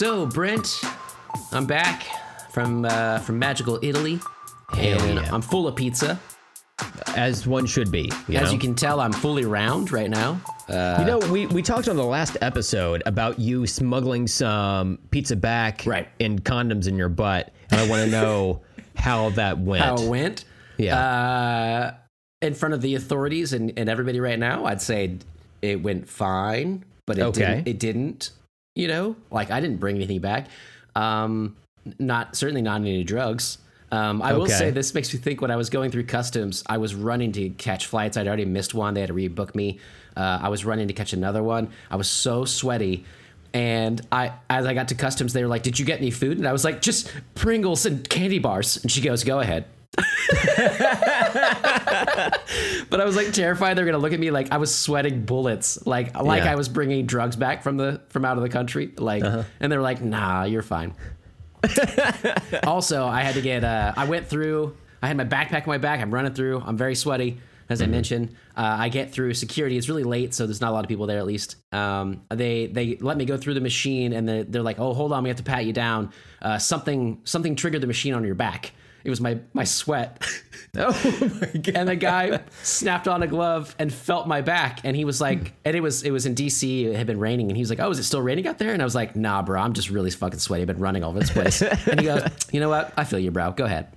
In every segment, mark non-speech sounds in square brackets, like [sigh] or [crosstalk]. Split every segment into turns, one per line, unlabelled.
So, Brent, I'm back from uh, from magical Italy, and
yeah.
I'm full of pizza.
as one should be. You
As
know?
you can tell, I'm fully round right now. Uh,
You know, we, we talked on the last episode about you smuggling some pizza back
Right.
in condoms in your butt, and I want to know [laughs] how that went.
how it went.
Yeah.
Uh, in front of the authorities and, and everybody right now, I'd say it went fine, but it
Okay.
didn't. It didn't. You know, like I didn't bring anything back. Um, not certainly not any drugs. Um, I will say this makes me think when I was going through customs, I was running to catch flights. I'd already missed one; they had to rebook me. Uh, I was running to catch another one. I was so sweaty, and I, as I got to customs, they were like, "Did you get any food?" And I was like, "Just Pringles and candy bars." And she goes, "Go ahead." [laughs] but I was like terrified they were gonna look at me like I was sweating bullets, like like
Yeah.
I was bringing drugs back from the from out of the country, like, and they were like, "Nah, you're fine." [laughs] also, I had to get. Uh, I went through. I had my backpack on my back. I'm running through. I'm very sweaty, as I mentioned. Uh, I get through security. It's really late, so there's not a lot of people there. At least um, they they let me go through the machine, and they, they're like, "Oh, hold on, we have to pat you down. Uh, something something triggered the machine on your back." It was my my sweat. [laughs]
Oh my god!
and the guy snapped on a glove and felt my back. And he was like and it was it was in dc it had been raining. And he was like oh is it still raining out there? And i was like nah bro i'm just really fucking sweaty. I've been running all over this place. And he goes [laughs] you know what? I feel you bro. Go ahead.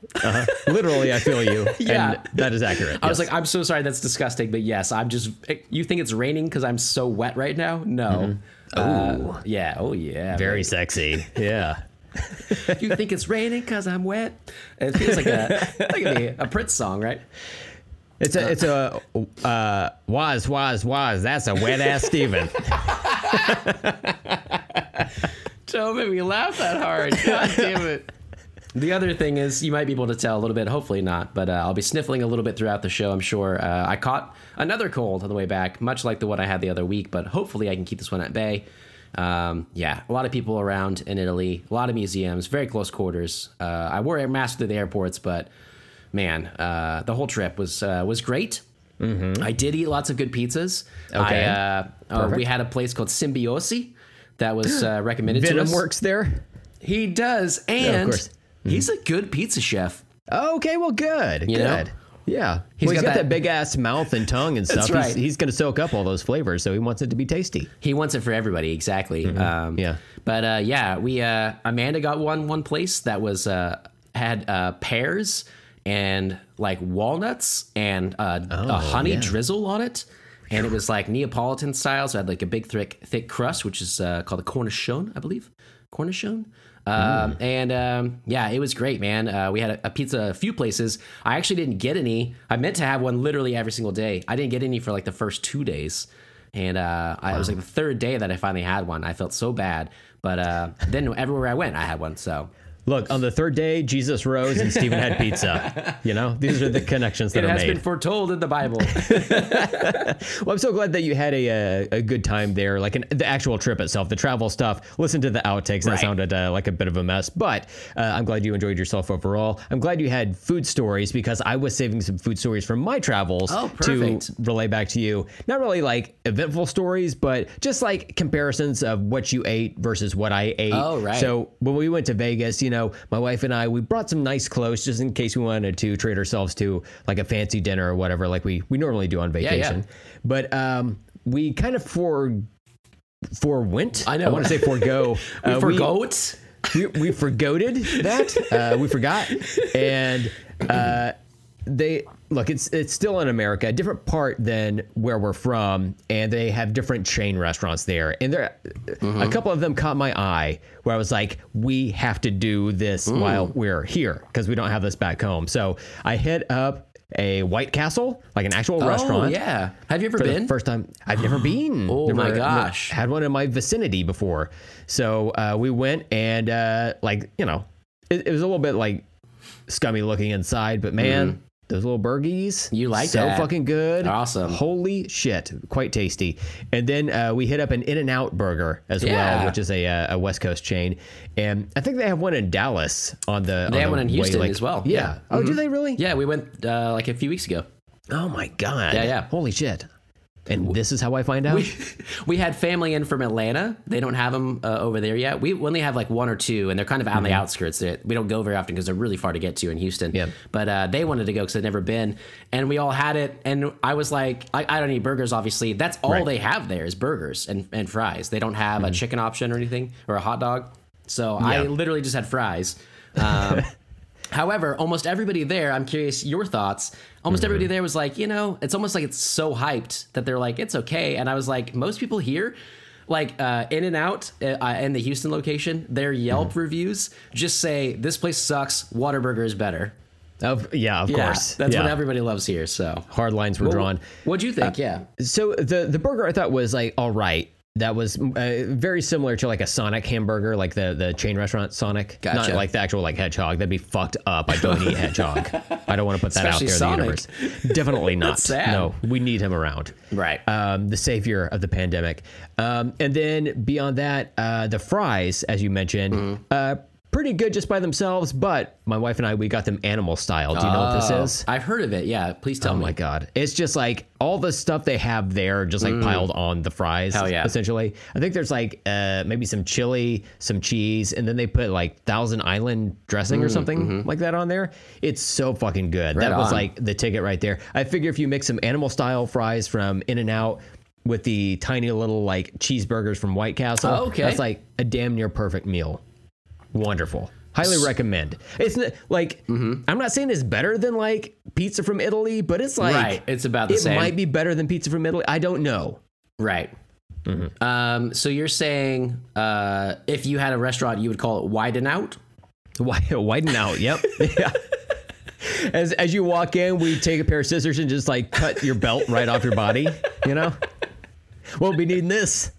Literally, I feel you. [laughs]
Yeah.
and that is accurate.
i was like i'm so sorry. That's disgusting. But yes i'm just you think it's raining because i'm so wet right now? No. Uh, yeah. Oh yeah
very sexy. Yeah. [laughs]
you think it's raining because i'm wet it feels like a like a, a prince song right
It's a it's a uh, was was was. That's a wet ass Steven. [laughs]
Don't make me laugh that hard. God damn it. The other thing is, you might be able to tell a little bit, hopefully not, but uh, I'll be sniffling a little bit throughout the show, I'm sure. Uh, I caught another cold on the way back, much like the one I had the other week, but hopefully I can keep this one at bay. Um, yeah, a lot of people around in Italy, a lot of museums, very close quarters. Uh, I wore a mask to the airports, but man, uh, the whole trip was uh, was great. I did eat lots of good pizzas.
Okay.
I, uh, uh, we had a place called Symbiosi that was uh, [gasps] recommended to
Venom
us.
works there.
He does, and
course.
he's a good pizza chef.
Okay, well, good.
You know?
Yeah.
He's
well, he's
got that-
that, big ass mouth and tongue and stuff.
right.
He's, he's going to soak up all those flavors, so he wants it to be tasty.
He wants it for everybody, exactly. Um,
Mm-hmm. Yeah.
But uh, yeah, we uh, Amanda got one one place that was uh, had uh, pears and like walnuts and uh, a honey
Oh, yeah.
drizzle on it. And it was like Neapolitan style, so it had like a big thick thick crust, which is uh, called a cornichon, I believe. Cornichon. Um, and um, yeah, it was great, man. Uh, we had a, a pizza a few places. I actually didn't get any. I meant to have one literally every single day. I didn't get any for like the first two days. And uh, I, it was like the third day that I finally had one. I felt so bad. But uh, then everywhere I went, I had one. So
Look, on the third day, Jesus rose and Steven had pizza. [laughs] You know, these are the connections that
it
are
has been foretold in the Bible. [laughs] [laughs]
Well, I'm so glad that you had a a, a good time there, like an, the actual trip itself, the travel stuff. Listen to the outtakes; that
Right.
sounded uh, like a bit of a mess, but uh, I'm glad you enjoyed yourself overall. I'm glad you had food stories because I was saving some food stories from my travels
Oh,
to relay back to you. Not really like eventful stories, but just like comparisons of what you ate versus what I ate.
Oh, right.
So when we went to Vegas, you know, my wife and I, we brought some nice clothes just in case we wanted to treat ourselves to like a fancy dinner or whatever, like we we normally do on
yeah.
vacation. But um, we kind of for forewent.
I know.
I want to say forego. [laughs]
we
Uh,
forgot.
we, we forgoted that. [laughs] Uh, we forgot, and uh, they look. It's it's still in America, a different part than where we're from, and they have different chain restaurants there. And there, a couple of them caught my eye, where I was like, we have to do this while we're here because we don't have this back home. So I hit up a White Castle, like an actual
Oh,
restaurant
yeah. Have you ever been?
first time. I've never [gasps] been.
Oh,
Never-
my gosh.
had one in my vicinity before. So uh, we went and uh, like you know, it, it was a little bit like scummy looking inside, but man. Those little burgies,
Mm-hmm. You like
so
that.
fucking good,
Awesome.
Holy shit, quite tasty. And then uh, we hit up an In and Out Burger as
Yeah.
well, which is a, uh, a West Coast chain, and I think they have one in Dallas on the.
They
on
have
the
one in
way,
Houston
like-
as well.
Yeah.
Yeah.
Oh, do they really?
Yeah, we went uh, like a few weeks ago.
Oh my god.
Yeah, yeah.
Holy shit. And this is how I find out.
we, [laughs] we had family in from Atlanta. They don't have them uh, over there yet. We only have like one or two, and they're kind of out on the outskirts. They're, we don't go very often because they're really far to get to in Houston.
Yeah.
But uh, they wanted to go because they'd never been, and we all had it. And I was like, I, I don't eat burgers. Obviously, that's all
Right.
they have there is burgers and, and fries. They don't have a chicken option or anything or a hot dog. So I literally just had fries. Um, [laughs] However, almost everybody there, I'm curious your thoughts. Almost everybody there was like, you know, it's almost like it's so hyped that they're like, it's okay. And I was like, most people here, like uh, In and Out uh, in the Houston location, their Yelp reviews just say, this place sucks, Whataburger is better.
Of, yeah, of
Yeah,
course.
That's
yeah.
what everybody loves here. So,
Hard lines were drawn.
what'd you think? yeah.
So the the burger I thought was like all right. That was uh, very similar to like a Sonic hamburger, like the the chain restaurant Sonic. Not like the actual like hedgehog. That'd be fucked up. I don't eat hedgehog. [laughs] I don't want to put that
Especially
out there
Sonic.
in the universe. Definitely [laughs] not. No, we need him around.
Right.
Um, the savior of the pandemic. Um, and then beyond that, uh, the fries, as you mentioned,
Mm-hmm.
uh, pretty good just by themselves. But my wife and I, we got them animal style. Do you know what this
Oh,
is?
I've heard of it. Yeah. Please tell me.
Oh
me.
my god! It's just like all the stuff they have there, just like piled on the fries.
Mm. Hell yeah.
Essentially, I think there's like uh, maybe some chili, some cheese, and then they put like Thousand Island dressing or something like that on there. It's so fucking good.
Mm, mm-hmm.
That was
on.
like the ticket right there. I figure if you mix some animal style fries from In and Out with the tiny little like cheeseburgers from White Castle,
Oh, okay.
that's like a damn near perfect meal. Wonderful. Highly recommend. It's n- like
Mm-hmm.
I'm not saying it's better than like pizza from Italy, but it's like
Right, it's about the
it
same.
might be better than pizza from Italy. I don't know.
Right.
Mm-hmm.
Um, so you're saying uh, if you had a restaurant, you would call it Widen Out? [laughs]
Widen out? Yep. yeah. [laughs] As as you walk in, we take a pair of scissors and just like cut your belt right off your body. You know, won't be needing this.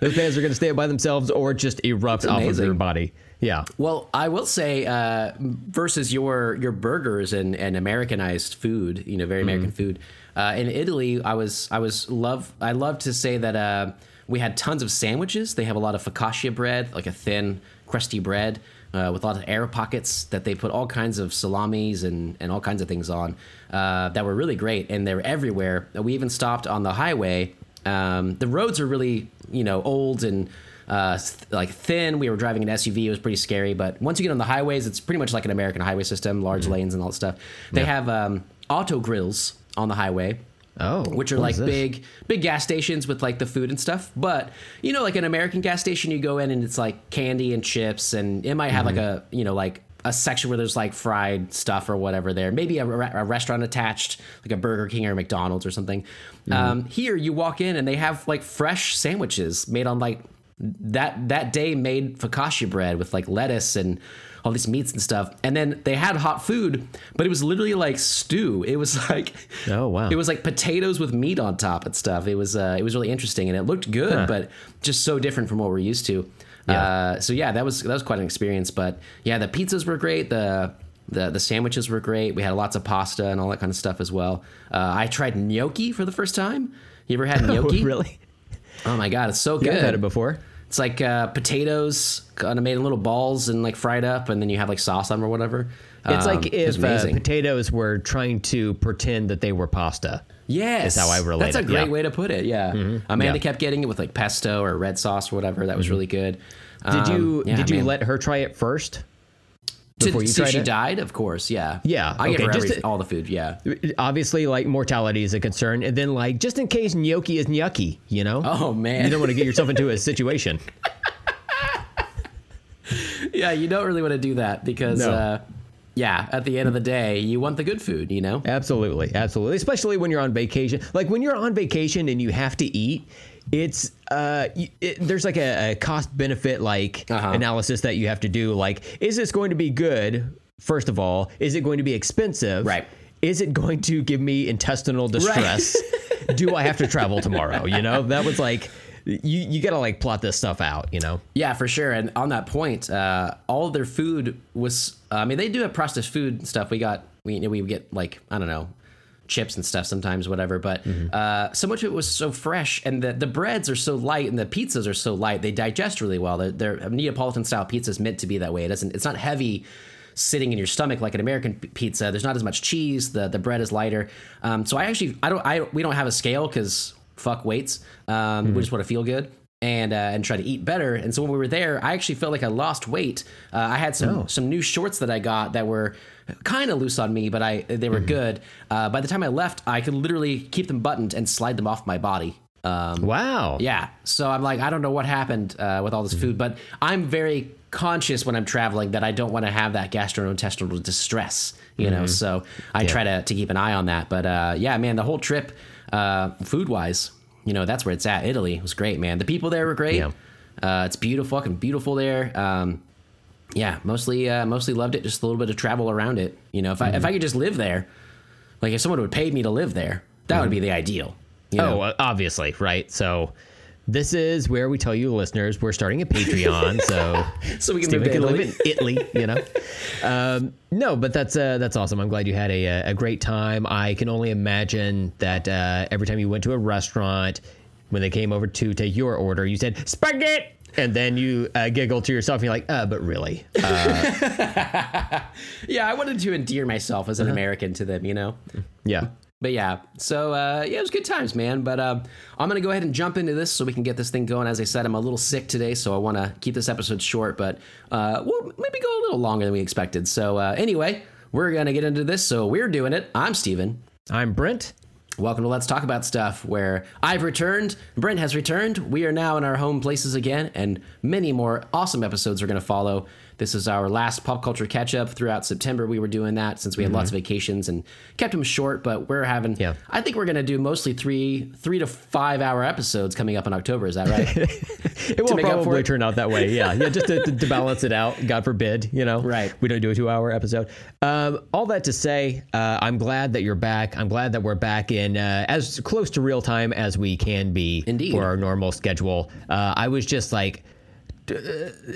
Those pants are going to stay by themselves or just erupt off of your body. Yeah.
Well, I will say uh, versus your your burgers and, and Americanized food, you know, very American food. Uh, in Italy, I was I was love I love to say that uh, we had tons of sandwiches. They have a lot of focaccia bread, like a thin, crusty bread. Uh, with a lot of air pockets that they put all kinds of salamis and, and all kinds of things on uh, that were really great and they're everywhere. We even stopped on the highway. Um, the roads are really you know old and uh, th- like thin. We were driving an SUV. It was pretty scary. But once you get on the highways, it's pretty much like an American highway system, large lanes and all that stuff. They have um, auto grills on the highway.
Oh,
Which are like big, big gas stations with like the food and stuff. But you know, like an American gas station, you go in and it's like candy and chips, and it might have like a you know like a section where there's like fried stuff or whatever there. Maybe a, re- a restaurant attached, like a Burger King or McDonald's or something. Um, here, you walk in and they have like fresh sandwiches made on like that that day made focaccia bread with like lettuce and all these meats and stuff. And then they had hot food, but it was literally like stew. It was like
Oh, wow.
It was like potatoes with meat on top and stuff. It was uh, it was really interesting and it looked good, but just so different from what we're used to. Uh, so yeah, that was that was quite an experience. But yeah, the pizzas were great. The the, the sandwiches were great. We had lots of pasta and all that kind of stuff as well. Uh, I tried gnocchi for the first time. You ever had [laughs] gnocchi?
really?
Oh my god, it's so good.
Yeah, I've had it before.
It's like uh, potatoes kind of made in little balls and like fried up, and then you have like sauce on 'em or whatever.
It's
Um,
like if uh, potatoes were trying to pretend that they were pasta.
yes,
how I relate
That's a
it,
great
yeah. Mm-hmm.
way to put it. Yeah, Amanda
Yeah.
kept getting it with like pesto or red sauce or whatever. That was really good.
Did you
Um, yeah,
did you
man.
let her try it first?
To-
before you
so
tried
she
it?
died? Of course, yeah.
Yeah,
I
okay,
her
just
every,
to-
all the food. Yeah.
Obviously, like mortality is a concern, and then like just in case gnocchi is gnocchi, you know.
Oh man.
You don't want to get yourself into a situation. [laughs]
yeah, you don't really want to do that because.
No.
Uh, yeah, at the end of the day, you want the good food, you know?
Absolutely, absolutely. Especially when you're on vacation. Like when you're on vacation and you have to eat, it's uh, it, there's like a, a cost benefit like
Uh-huh.
analysis that you have to do. Like, is this going to be good? First of all, is it going to be expensive?
Right.
Is it going to give me intestinal distress? [laughs] do I have to travel tomorrow? You know, that was like. You, you gotta like plot this stuff out, you know.
Yeah, for sure. And on that point, uh, all of their food was. I mean, they do have processed food stuff. We got we we get like I don't know chips and stuff sometimes, whatever. But uh, so much of it was so fresh, and the the breads are so light, and the pizzas are so light. They digest really well. They're, they're Neapolitan style pizza is meant to be that way. It doesn't. It's not heavy. Sitting in your stomach like an American pizza. There's not as much cheese. The the bread is lighter. Um, so I actually I don't I we don't have a scale because fuck weights. Um, We just want to feel good and uh, and try to eat better. And so when we were there, I actually felt like I lost weight. Uh, I had some some new shorts that I got that were kind of loose on me, but I they were good. Uh, by the time I left, I could literally keep them buttoned and slide them off my body. Um,
Wow.
yeah. So I'm like, I don't know what happened uh, with all this food, but I'm very conscious when I'm traveling that I don't want to have that gastrointestinal distress, you know. So I try to, to keep an eye on that. But uh, yeah, man, the whole trip, uh, food wise, you know, that's where it's at. Italy was great, man. The people there were great.
Yeah.
Uh, it's beautiful, fucking beautiful there. Um, yeah, mostly uh, mostly loved it. Just a little bit of travel around it. You know, if I if I could just live there, like if someone would pay me to live there, that would be the ideal. You know?
Oh, obviously, right. So this is where we tell you listeners we're starting a Patreon, so [laughs]
So we can
Steven
move to
can live in Italy, you know. [laughs] um, no, but that's uh, that's awesome. I'm glad you had a a great time. I can only imagine that uh, every time you went to a restaurant, when they came over to take your order, you said spaghetti. And then you uh, giggle to yourself, and you're like, uh, but really? [laughs]
Yeah, I wanted to endear myself as an American to them, you know.
Yeah.
But yeah, so uh, yeah, it was good times, man. But um, I'm gonna go ahead and jump into this so we can get this thing going. As I said, I'm a little sick today, so I want to keep this episode short, but uh, we'll maybe go a little longer than we expected. So uh, anyway, we're gonna get into this. So we're doing it. I'm Steven.
I'm Brent.
Welcome to Let's Talk About Stuff, where I've returned, Brent has returned. We are now in our home places again, and many more awesome episodes are going to follow. This is our last pop culture catch up throughout September. We were doing that since we had lots of vacations and kept them short, but we're having.
Yeah.
I think we're going to do mostly three, three to five hour episodes coming up in October. Is that right? [laughs]
It will
make up for
probably
it.
turn out that way. Yeah, yeah, just to, to, balance it out. God forbid, you know.
Right.
We don't do a two-hour episode. Um, all that to say, uh, I'm glad that you're back. I'm glad that we're back in uh, as close to real time as we can be
Indeed.
for our normal schedule. Uh, I was just like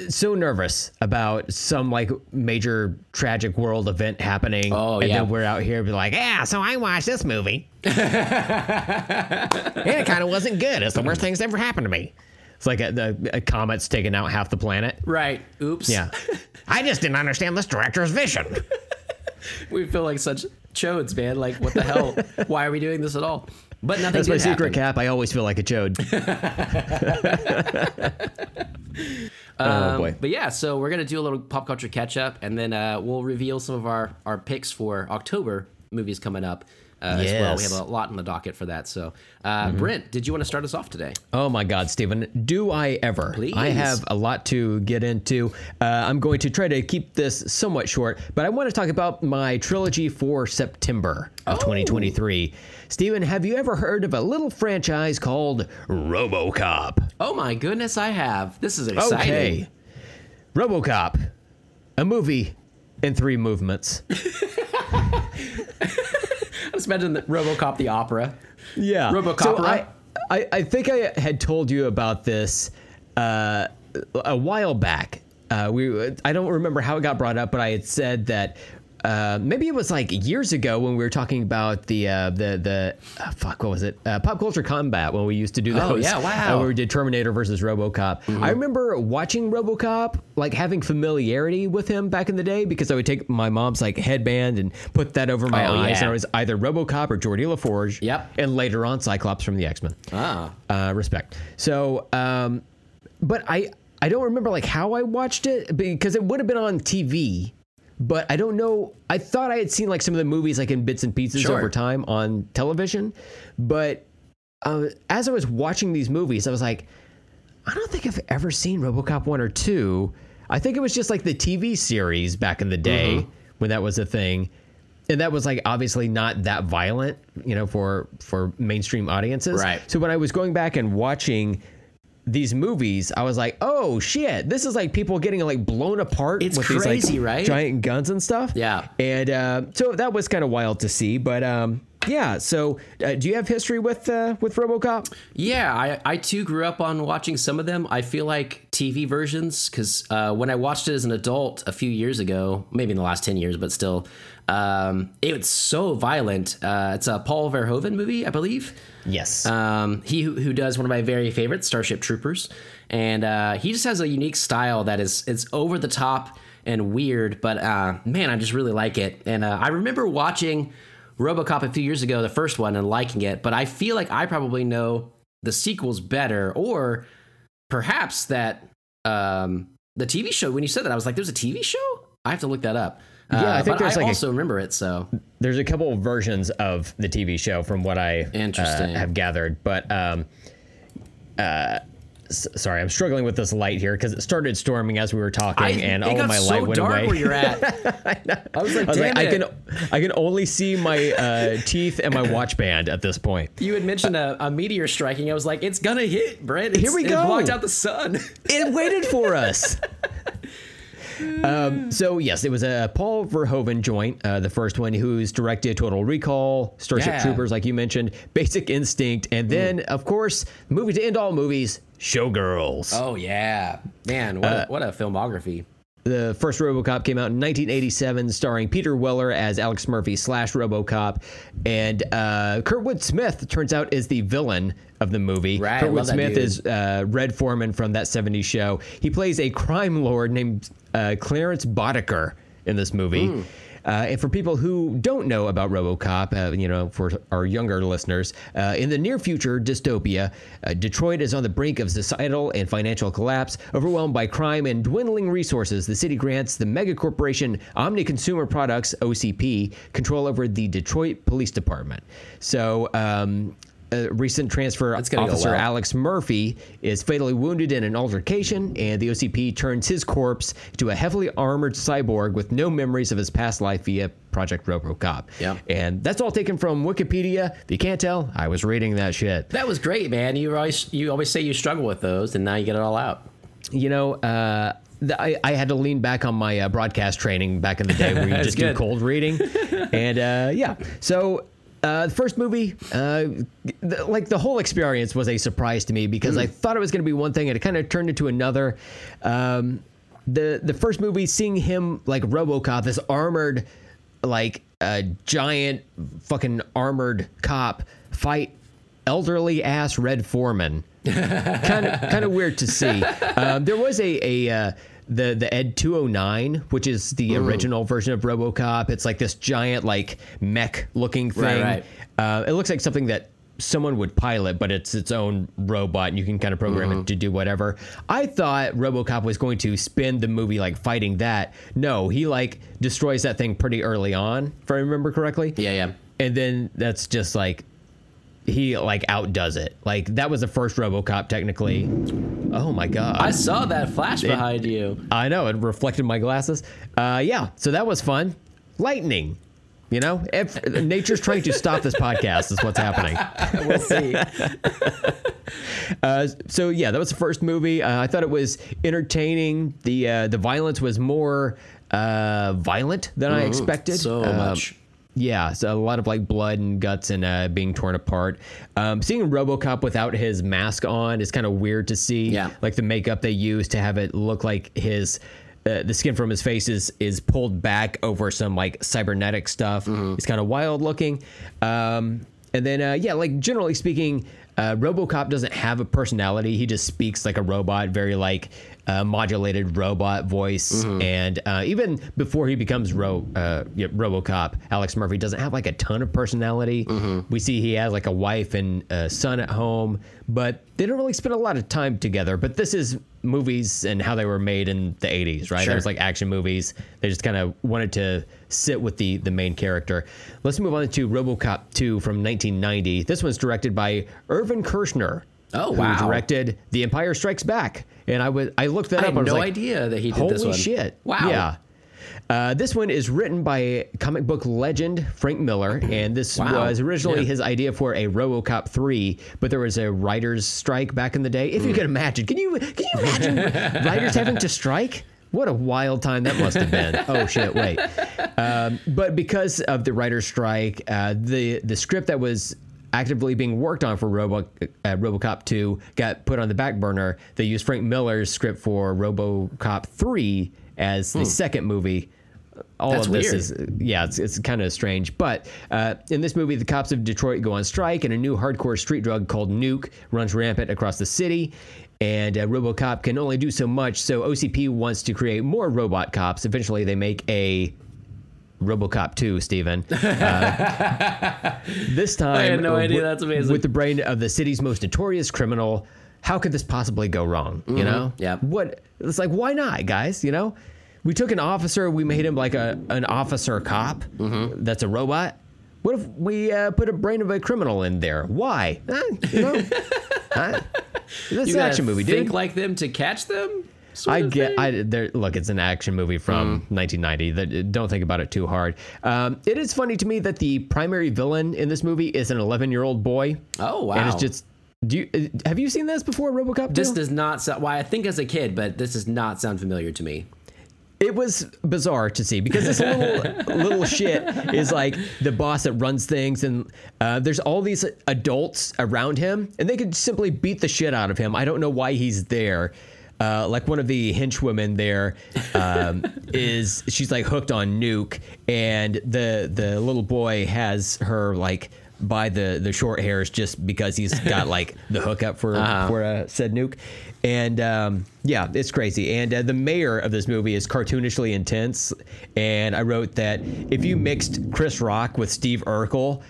so nervous about some like major tragic world event happening.
Oh,
and
yeah.
then we're out here be like, yeah, so I watched this movie. [laughs] and it kind of wasn't good. It's the worst thing that's ever happened to me. It's like a, the, a comet's taking out half the planet.
right. Oops.
Yeah. I just didn't understand this director's vision. [laughs]
We feel like such chodes, man. Like, what the hell? [laughs] Why are we doing this at all? But nothing
That's my secret
happen.
cap. I always feel like a chode. [laughs] oh
Um,
boy.
But yeah, so we're gonna do a little pop culture catch up, and then uh, we'll reveal some of our our picks for October movies coming up uh, as well. We have a lot in the docket for that. So, uh, Brent, did you want to start us off today?
Oh my God, Steven, do I ever?
Please.
I have a lot to get into. Uh, I'm going to try to keep this somewhat short, but I want to talk about my trilogy for September of 2023. Steven, have you ever heard of a little franchise called RoboCop?
Oh my goodness, I have. This is exciting.
Okay. RoboCop, a movie in three movements. [laughs]
Let's imagine the RoboCop the opera.
Yeah.
RoboCop,
So I. I, I think I had told you about this uh, a while back. Uh, we I don't remember how it got brought up, but I had said that uh, maybe it was like years ago when we were talking about the uh, the the uh, fuck what was it uh, pop culture combat when we used to do those.
Oh, yeah, wow. Mm-hmm.
where we did Terminator versus RoboCop. I remember watching RoboCop, like having familiarity with him back in the day because I would take my mom's like headband and put that over my
Oh,
eyes,
yeah.
and I was either RoboCop or Geordi La Forge.
Yep.
And later on, Cyclops from the X Men.
Ah,
Uh, respect. So, um, but I I don't remember like how I watched it because it would have been on TV. But I don't know. I thought I had seen like some of the movies like in bits and pieces
Sure.
over time on television. But uh, as I was watching these movies, I was like, I don't think I've ever seen RoboCop one or two. I think it was just like the TV series back in the day
Mm-hmm.
when that was a thing, and that was like obviously not that violent, you know, for for mainstream audiences.
Right.
So when I was going back and watching these movies, I was like, oh shit, this is like people getting like blown apart
It's
with these
crazy,
like
right?
giant guns and stuff.
Yeah.
And uh, so that was kind of wild to see, but um, yeah. So uh, do you have history with uh, with RoboCop?
Yeah, I, I too grew up on watching some of them. I feel like TV versions because uh, when I watched it as an adult a few years ago, maybe in the last 10 years, but still, um, it was so violent. Uh, it's a Paul Verhoeven movie, I believe.
Yes.
Um, he who, who does one of my very favorites, Starship Troopers, and uh, he just has a unique style that is it's over the top and weird, but uh, man, I just really like it. And uh, I remember watching RoboCop a few years ago, the first one, and liking it, but I feel like I probably know the sequels better, or perhaps that um, the TV show. When you said that, I was like, "There's a TV show." I have to look that up.
Yeah, I think
but
there's
I
like a-
also remember it. So
There's a couple of versions of the TV show from what I uh, have gathered, but um, uh, s- sorry, I'm struggling with this light here because it started storming as we were talking,
I,
and all of my
so
light went
dark
away.
where you're [laughs] at. I, was like,
I was
"Damn
like, I can, I can only see my uh, teeth and my [coughs] watch band at this point.
You had mentioned a, a meteor striking. I was like, it's gonna hit, Brent. It's,
Here we go.
It blocked out the sun.
It waited for us. [laughs] Um, so yes, it was a Paul Verhoeven joint, uh, the first one, who's directed Total Recall, Starship
Yeah.
Troopers, like you mentioned, Basic Instinct, and then of course, movie to end all movies, Showgirls.
oh yeah, man, what
Uh,
a, what a filmography.
The first RoboCop came out in 1987, starring Peter Weller as Alex Murphy slash RoboCop, and uh, Kurtwood Smith turns out is the villain of the movie.
Right,
Kurtwood Smith is uh, Red Foreman from that '70s show. He plays a crime lord named uh, Clarence Boddicker in this movie.
Hmm.
Uh, and for people who don't know about RoboCop, uh, you know, for our younger listeners, uh, in the near future dystopia, uh, Detroit is on the brink of societal and financial collapse. Overwhelmed by crime and dwindling resources, the city grants the mega corporation Omni Consumer Products (OCP) control over the Detroit Police Department. So. Um, a recent transfer
That's gonna go
officer
well.
Alex Murphy is fatally wounded in an altercation, and the OCP turns his corpse into a heavily armored cyborg with no memories of his past life via Project RoboCop.
Yeah.
And that's all taken from Wikipedia. If you can't tell, I was reading that shit.
That was great, man. You always you always say you struggle with those, and now you get it all out.
You know, uh, I, I had to lean back on my uh, broadcast training back in the day where you [laughs] just do cold reading. and uh, yeah, so. Uh, the first movie, uh, th- like the whole experience was a surprise to me because I thought it was going to be one thing and it kind of turned into another. Um, the the first movie, seeing him like RoboCop, this armored, like a giant fucking armored cop fight elderly ass Red Foreman kind of kind of weird to see. Um, there was a a uh, the the Ed 209, which is the original version of RoboCop. It's like this giant like mech looking thing.
Right, right.
Uh, it looks like something that someone would pilot, but it's its own robot, and you can kind of program it to do whatever. I thought RoboCop was going to spend the movie like fighting that. No, he like destroys that thing pretty early on, if I remember correctly
Yeah, yeah.
and then that's just like he like outdoes it. Like that was the first RoboCop technically. Oh my god.
I saw that flash behind you.
I know it reflected my glasses. Uh yeah, so that was fun. Lightning. You know, if, nature's trying to stop this podcast. Is what's happening. [laughs]
We'll see. [laughs]
Uh, so yeah, that was the first movie. Uh, I thought it was entertaining. The uh, the violence was more uh, violent than I expected.
so
Um,
much.
Yeah, so a lot of like blood and guts and uh, being torn apart. Um, seeing RoboCop without his mask on is kind of weird to see.
Yeah.
like the makeup they use to have it look like his. Uh, the skin from his face is is pulled back over some like cybernetic stuff. It's kind of wild looking. Um, and then uh, yeah, like generally speaking, uh, RoboCop doesn't have a personality. He just speaks like a robot, very like uh, modulated robot voice. And uh, even before he becomes Ro- uh, yeah, RoboCop, Alex Murphy doesn't have like a ton of personality. We see he has like a wife and a son at home, but they don't really spend a lot of time together. But this is movies and how they were made in the 80s, right?
Sure.
That was like action movies. They just kind of wanted to sit with the the main character. Let's move on to RoboCop 2 from 1990. This one's directed by Irvin Kershner.
Oh,
who
wow.
directed The Empire Strikes Back. And I was I looked that
I
up. I was
no
like,
idea that he did this one.
Holy shit!
Wow.
Yeah. Uh, this one is written by comic book legend Frank Miller, and this
Wow.
was originally
Yeah.
his idea for a RoboCop three, but there was a writers' strike back in the day. If
Hmm.
you can imagine, can you can you imagine [laughs] writers having to strike? What a wild time that must have been. Oh shit! Wait, um, but because of the writers' strike, uh, the the script that was actively being worked on for Robo, uh, RoboCop 2 got put on the back burner. They used Frank Miller's script for RoboCop 3 as the second movie. All
Hmm. That's
of this
weird.
is yeah, it's, it's kind of strange. But uh, in this movie, the cops of Detroit go on strike, and a new hardcore street drug called Nuke runs rampant across the city. And uh, RoboCop can only do so much, so OCP wants to create more robot cops. Eventually, they make a RoboCop 2, Steven. [laughs] Uh, this time,
I had no idea.
with-
That's amazing.
With the brain of the city's most notorious criminal, how could this possibly go wrong? You know?
Mm-hmm.
What? It's like, why not, guys? You know? We took an officer, we made him like a an officer cop
Mm-hmm.
that's a robot. What if we uh, put a brain of a criminal in there? Why? Eh, you know? [laughs] Huh? That's
You
an action movie, dude.
Think like them to catch them.
I get.
thing?
I there. Look, it's an action movie from 1990. That don't think about it too hard. Um, it is funny to me that the primary villain in this movie is an 11 year old boy.
Oh,
And it's
wow.
just. Do you uh, have you seen this before, RoboCop? 2?
This does not sound. Why I think as a kid, but this does not sound familiar to me.
it was bizarre to see because this little [laughs] little shit is like the boss that runs things, and uh, there's all these adults around him, and they could simply beat the shit out of him. I don't know why he's there. Uh, like one of the henchwomen there um, [laughs] is she's like hooked on Nuke, and the the little boy has her like by the the short hairs just because he's got like [laughs] the hookup for for uh, said Nuke, and um, yeah, it's crazy. And uh, the mayor of this movie is cartoonishly intense. And I wrote that if you mixed Chris Rock with Steve Urkel,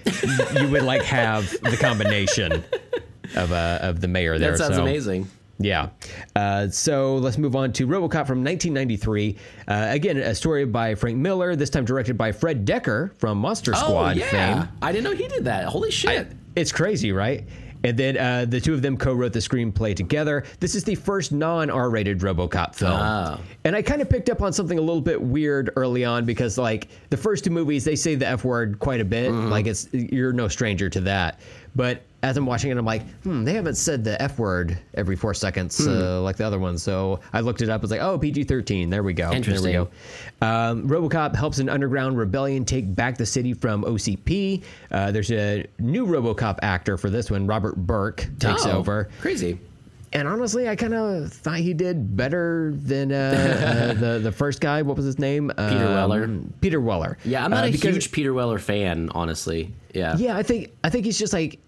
you would like have the combination [laughs] of uh, of the mayor there.
That sounds
So,
amazing.
Yeah. Uh, so let's move on to RoboCop from 1993. Uh, again, a story by Frank Miller. This time directed by Fred Dekker from Monster Squad
oh yeah,
fame.
I didn't know he did that. Holy shit!
It's crazy, right? And then uh, the two of them co-wrote the screenplay together. This is the first non-R-rated RoboCop film,
Oh.
and I kind of picked up on something a little bit weird early on because, like, the first two movies they say the F word quite a bit. Like, it's you're no stranger to that. But as I'm watching it, I'm like, hmm, they haven't said the F word every four seconds uh, like the other ones. So I looked it up. It's like, oh, PG-13. There we go.
Interesting.
There we go. Um, RoboCop helps an underground rebellion take back the city from OCP. Uh, there's a new RoboCop actor for this one. Robert Burke takes
Oh,
over.
Crazy.
And honestly, I kind of thought he did better than uh, uh, the the first guy. What was his name? [laughs]
Peter Weller.
Peter Weller.
Yeah, I'm not
Uh,
a huge Peter Weller fan, honestly. Yeah.
Yeah, I think I think he's just like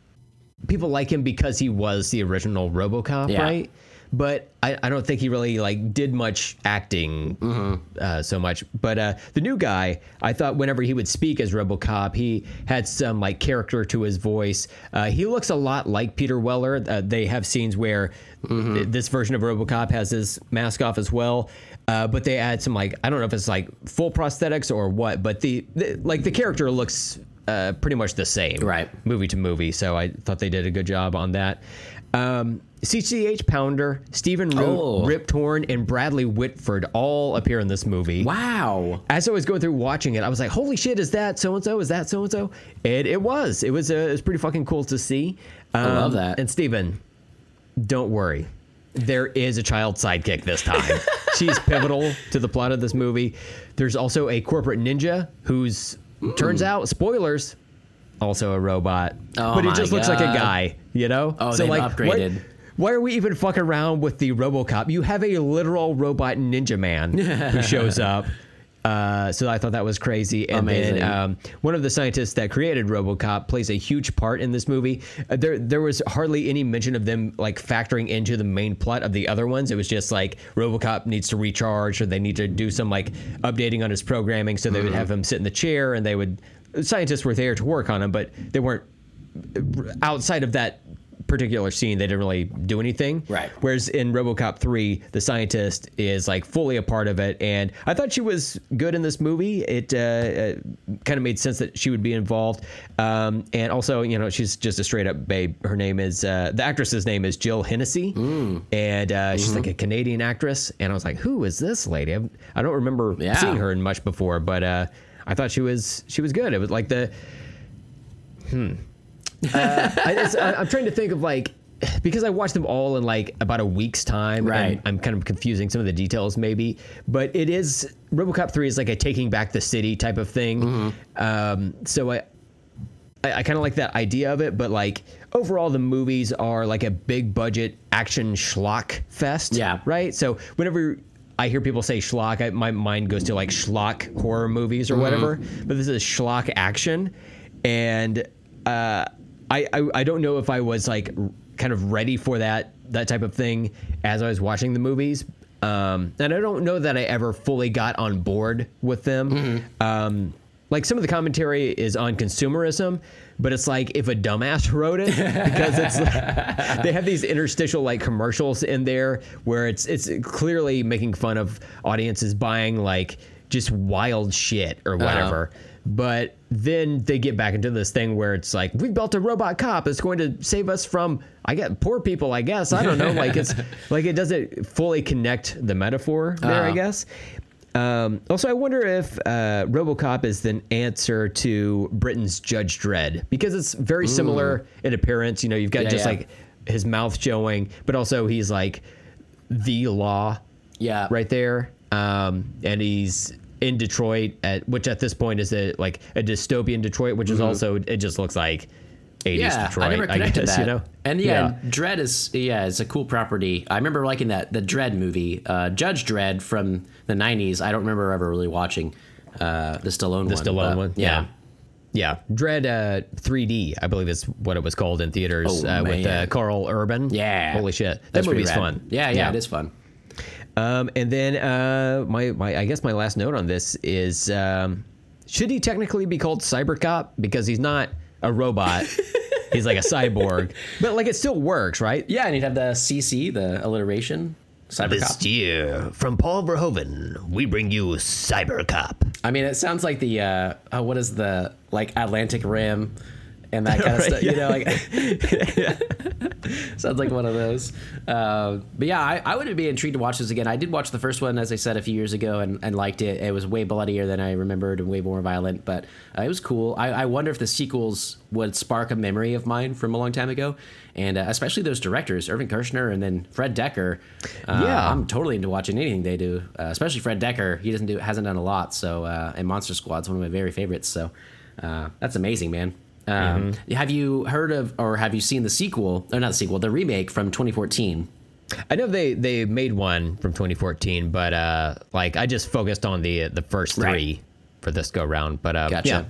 people like him because he was the original RoboCop,
Yeah.
right? But I, I don't think he really like did much acting
Mm-hmm.
uh, so much. But uh, the new guy, I thought whenever he would speak as RoboCop, he had some like character to his voice. Uh, he looks a lot like Peter Weller. Uh, they have scenes where
Mm-hmm.
th- this version of RoboCop has his mask off as well. Uh, but they add some like I don't know if it's like full prosthetics or what, but the, the like the character looks uh, pretty much the same
Right.
movie to movie. So I thought they did a good job on that. Um, CCH Pounder, Stephen Root,
Oh.
Rip Torn, and Bradley Whitford all appear in this movie.
Wow.
As I was going through watching it, I was like, "Holy shit! Is that so and so? Is that so and so?" And it was. It was. Uh, it was pretty fucking cool to see. Um,
I love that.
And Steven, don't worry. There is a child sidekick this time. [laughs] She's pivotal to the plot of this movie. There's also a corporate ninja who's turns out spoilers also a robot,
Oh
but he just looks like a guy. You know?
Oh, they've
Why,
upgraded.
why are we even fucking around with the RoboCop? You have a literal robot ninja man who [laughs] shows up. Uh, so I thought that was crazy. And
Amazing.
then um, one of the scientists that created RoboCop plays a huge part in this movie. Uh, there, there was hardly any mention of them like factoring into the main plot of the other ones. It was just like RoboCop needs to recharge, or they need to do some like updating on his programming. So they would have him sit in the chair, and they would. Scientists were there to work on him, but they weren't outside of that particular scene, they didn't really do anything.
Right.
Whereas in RoboCop 3, the scientist is like fully a part of it, and I thought she was good in this movie. It uh, uh, kind of made sense that she would be involved, um, and also, you know, she's just a straight up babe. Her name is uh, the actress's name is Jill Hennessy, and uh, she's like a Canadian actress. And I was like, who is this lady? I I don't remember
Yeah.
seeing her in much before, but uh, I thought she was she was good. It was like the I, it's, I, I'm trying to think of like because I watched them all in like about a week's time.
Right.
And I'm kind of confusing some of the details maybe, but it is RoboCop three is like a taking back the city type of thing.
Mm-hmm.
Um, so I. I, I kind of like that idea of it, but like overall, the movies are like a big budget action schlock fest.
Yeah.
Right. So whenever I hear people say schlock, I, my mind goes to like schlock horror movies or
Mm-hmm.
whatever. But this is schlock action, and uh, I, I I don't know if I was like kind of ready for that that type of thing as I was watching the movies. Um, and I don't know that I ever fully got on board with them.
Mm-hmm.
Um, like some of the commentary is on consumerism, but it's like if a dumbass wrote it because it's like, [laughs] they have these interstitial like commercials in there where it's it's clearly making fun of audiences buying like just wild shit or whatever. But then they get back into this thing where it's like we built a robot cop that's going to save us from I get poor people. I guess I don't know. Like it's [laughs] like it doesn't fully connect the metaphor there. I
Uh-huh.
guess. Um, also, I wonder if uh, RoboCop is the answer to Britain's Judge Dredd because it's very similar in appearance. You know, you've got
Yeah,
just
yeah.
like his mouth showing, but also he's like the law
Yeah.
right there, um, and he's in Detroit at which at this point is a like a dystopian Detroit, which is also it just looks like 80s
Mm-hmm. Yeah,
Detroit.
I never connected
guess,
that.
You know,
And yeah, Dredd is yeah, it's a cool property. I remember liking that the Dredd movie, uh, Judge Dredd from the '90s. I don't remember ever really watching uh, the Stallone
the
one.
The Stallone
but
one,
Yeah.
Yeah, Dredd uh, 3D, I believe is what it was called in theaters
Oh,
uh, with uh. Karl Urban.
Yeah.
holy shit, that
pretty
movie's fun.
Yeah, yeah, it is fun.
Um, and then uh, my, my, I guess my last note on this is: um, should he technically be called Cybercop because he's not a robot? [laughs] he's like a cyborg, but like it still works, right?
Yeah, and you'd have the CC, the alliteration, Cybercop.
year, from Paul Verhoeven, we bring you Cybercop.
I mean, it sounds like the uh, oh, what is the like Atlantic Rim and that [laughs] kind of
Right,
stuff. You know, like [laughs] [laughs] sounds like one of those. Uh, but yeah, I, I would be intrigued to watch this again. I did watch the first one, as I said, a few years ago, and, and liked it. It was way bloodier than I remembered and way more violent, but uh, it was cool. I, I wonder if the sequels would spark a memory of mine from a long time ago, and uh, especially those directors, Irvin Kershner and then Fred Dekker. Uh,
Yeah.
I'm totally into watching anything they do, uh, especially Fred Dekker. He doesn't do hasn't done a lot, so uh, and Monster Squad's one of my very favorites. So uh, that's amazing, man. Um, Have you heard of or have you seen the sequel or not the sequel, the remake from 2014?
I know they they made one from 2014, but uh, like I just focused on the the first three
Right.
for this go round. But uh,
Gotcha.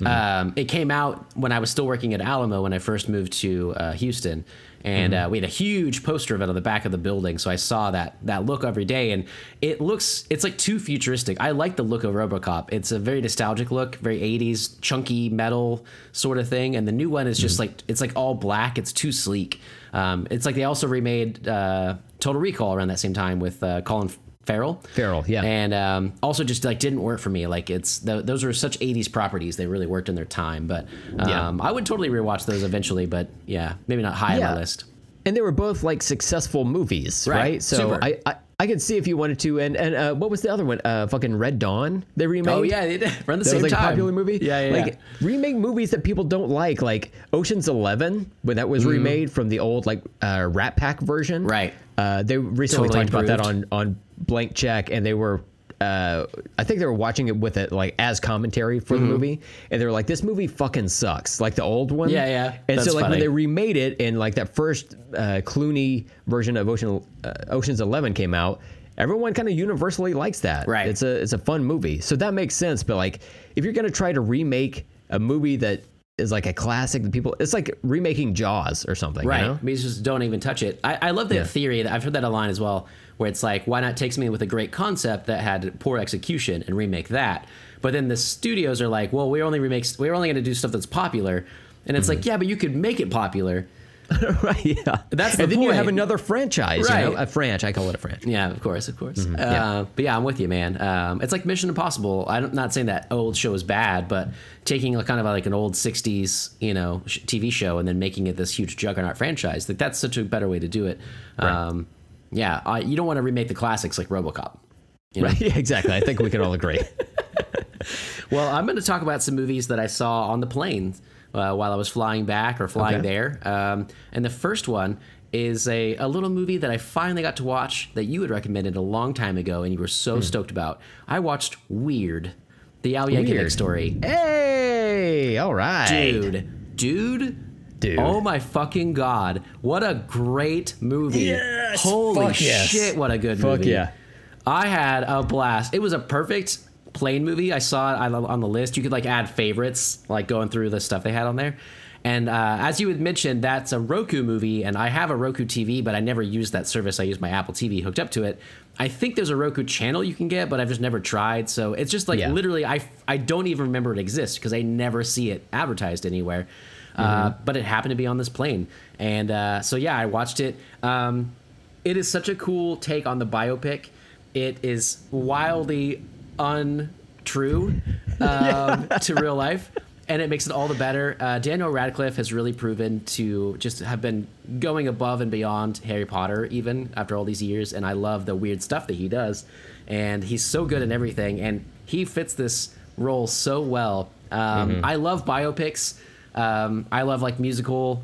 yeah,
Um, it came out when I was still working at Alamo when I first moved to uh, Houston, and uh, we had a huge poster of it on the back of the building. So I saw that that look every day, and it looks it's like too futuristic. I like the look of RoboCop. It's a very nostalgic look, very '80s chunky metal sort of thing, and the new one is just like it's like all black. It's too sleek. Um, it's like they also remade uh, Total Recall around that same time with uh, Colin Farrell.
Farrell, yeah.
And um, also just like didn't work for me. Like it's th- those are such '80s properties. They really worked in their time. But um,
Yeah.
I would totally rewatch those eventually. But yeah, maybe not high on
Yeah.
my list.
and they were both like successful movies,
Right.
right? So
Super.
I, I I could see if you wanted to. And and uh, what was the other one? Uh, fucking Red Dawn. They remade.
Oh yeah, they did. [laughs] around the
That
same
was like
time.
popular movie.
Yeah, yeah.
Like
yeah.
remake movies that people don't like, like Ocean's Eleven, when that was remade from the old like uh, Rat Pack version.
Right.
Uh, they recently
Totally
talked about that on on Blank Check, and they were. Uh, I think they were watching it with it like as commentary for the movie, and they were like, "This movie fucking sucks." Like the old one.
Mm-hmm. Yeah, yeah.
And so like
funny.
when they remade it, and like that first uh, Clooney version of Ocean uh, Ocean's Eleven came out, everyone kind of universally likes that.
Right.
It's a it's a fun movie, so that makes sense. But like, if you're gonna try to remake a movie that is like a classic that people, it's like remaking Jaws or something.
Right.
You know?
Mean, just don't even touch it. I, I love that
Yeah.
theory. That I've heard that a line as well, where it's like, why not take something with a great concept that had poor execution and remake that? But then the studios are like, well, we're only remakes. We're only going to do stuff that's popular. And it's
Mm-hmm.
like, yeah, but you could make it popular. [laughs]
right. Yeah.
That's the
and then you have another franchise. You know?
Right.
A franchise. I call it a franchise.
Yeah, of course, of course.
Mm-hmm.
Uh, But yeah, I'm with you, man. Um, it's like Mission Impossible. I'm not saying that old show is bad, but taking a kind of like an old '60s, you know, sh- TV show and then making it this huge juggernaut franchise, like that's such a better way to do it. Um, yeah, I, you don't want to remake the classics like RoboCop. You know?
Right. [laughs] Yeah, exactly. I think we can all agree. [laughs]
Well, I'm going to talk about some movies that I saw on the plane uh, while I was flying back or flying
Okay.
there. Um, and the first one is a, a little movie that I finally got to watch that you had recommended a long time ago and you were so stoked about. I watched Weird, the Al Yankovic story.
hey. All right.
Dude, dude.
Dude.
Oh my fucking god. What a great movie.
Yes,
Holy
fuck yes.
shit, what a good
Fuck
movie.
yeah.
I had a blast. It was a perfect plane movie. I saw it on the- on the list. You could like add favorites, like going through the stuff they had on there. And uh, as you had mentioned, that's a Roku movie, and I have a Roku TV, but I never used that service. I use my Apple TV hooked up to it. I think there's a Roku channel you can get, but I've just never tried. So it's just like
Yeah.
literally, I I don't even remember it exists because I never see it advertised anywhere. Uh, but it happened to be on this plane, and uh, so yeah, I watched it. Um, it is such a cool take on the biopic. It is wildly untrue um, [laughs] to real life, and it makes it all the better. Uh, Daniel Radcliffe has really proven to just have been going above and beyond Harry Potter, even after all these years. And I love the weird stuff that he does, and he's so good in everything, and he fits this role so well. Um, I love biopics. Um, I love like musical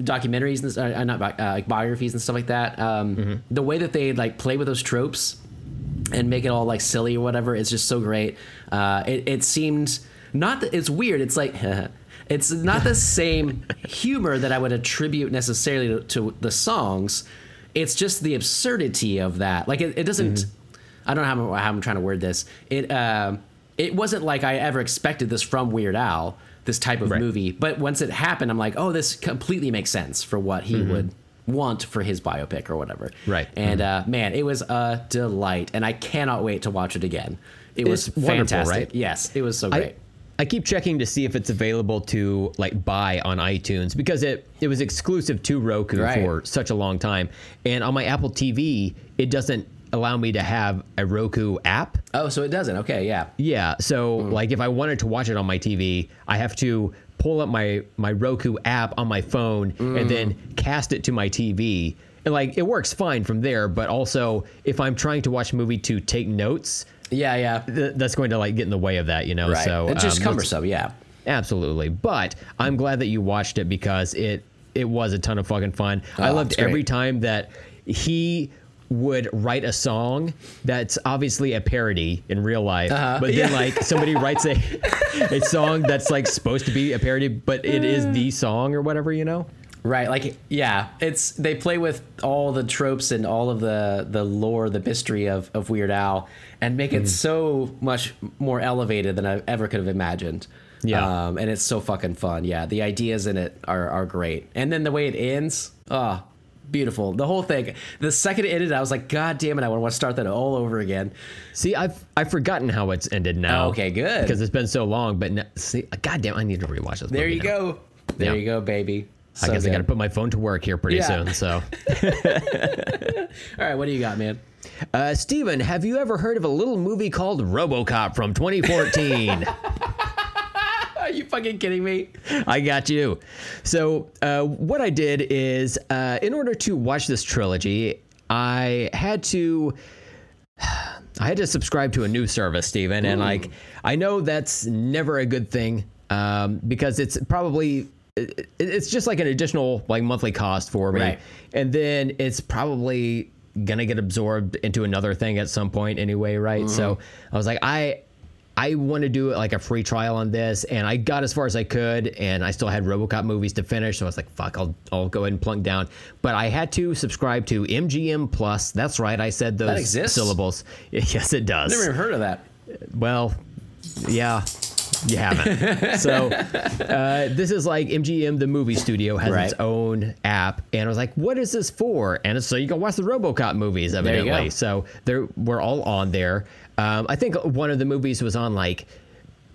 documentaries and uh, not bi- uh, like biographies and stuff like that. Um, The way that they like play with those tropes and make it all like silly or whatever is just so great. Uh, it, it seemed not that it's weird. It's like [laughs] it's not the [laughs] same humor that I would attribute necessarily to, to the songs. It's just the absurdity of that. Like it, it doesn't. I don't know how, I'm- how I'm trying to word this. It uh, it wasn't like I ever expected this from Weird Al. This type of
Right.
movie, but once it happened, I'm like, oh, this completely makes sense for what he would want for his biopic or whatever.
Right.
And uh, man, it was a delight, and I cannot wait to watch it again. It was
It's wonderful,
fantastic.
right?
Yes, it was so great.
I keep checking to see if it's available to like buy on iTunes because it it was exclusive to Roku
Right.
for such a long time. And on my Apple TV, it doesn't allow me to have a Roku app.
oh, so it doesn't. Okay, yeah.
Yeah, so like if I wanted to watch it on my TV, I have to pull up my my Roku app on my phone and then cast it to my TV. And like it works fine from there, but also if I'm trying to watch a movie to take notes,
Yeah, yeah.
th- that's going to like get in the way of that, you know.
Right.
So
it's just
um,
cumbersome. Yeah.
Absolutely. But I'm glad that you watched it because it it was a ton of fucking fun. I
Oh,
loved every time that he would write a song that's obviously a parody in real life,
Uh-huh.
but then
Yeah.
like somebody writes a a [laughs] song that's like supposed to be a parody, but it is the song or whatever, you know?
Right, like yeah, it's they play with all the tropes and all of the the lore, the mystery of of Weird Al, and make
Mm.
it so much more elevated than I ever could have imagined.
Yeah.
um, and it's so fucking fun. Yeah, the ideas in it are are great, and then the way it ends, oh, beautiful. The whole thing. The second it ended, I was like, God damn it, I want to start that all over again.
See, I've I've forgotten how it's ended now.
Okay, good.
Because it's been so long. But n- see, goddamn, I need to rewatch this.
There you
now.
go. There
Yeah.
you go, baby.
I
So
guess I got to put my phone to work here pretty
Yeah.
soon. So. [laughs]
All right, what do you got, man?
Uh, Steven, have you ever heard of a little movie called RoboCop from 2014? [laughs]
You fucking kidding me?
I got you. So, uh, what I did is, uh, in order to watch this trilogy, I had to. [sighs] I had to subscribe to a new service, Steven, and like I know that's never a good thing um, because it's probably it, it's just like an additional like monthly cost for me,
Right.
and then it's probably gonna get absorbed into another thing at some point anyway, right? So I was like, I I want to do like a free trial on this, and I got as far as I could, and I still had RoboCop movies to finish, so I was like, "Fuck, I'll I'll go ahead and plunk down." But I had to subscribe to MGM Plus. That's right, I said those syllables. [laughs] Yes, it does.
Never even heard of that.
Well, yeah, you haven't. [laughs] so uh, this is like MGM, the movie studio, has
Right.
its own app, and I was like, "What is this for?" And it's so you can watch the RoboCop movies, evidently.
go.
So they're we're all on there. Um, I think one of the movies was on like.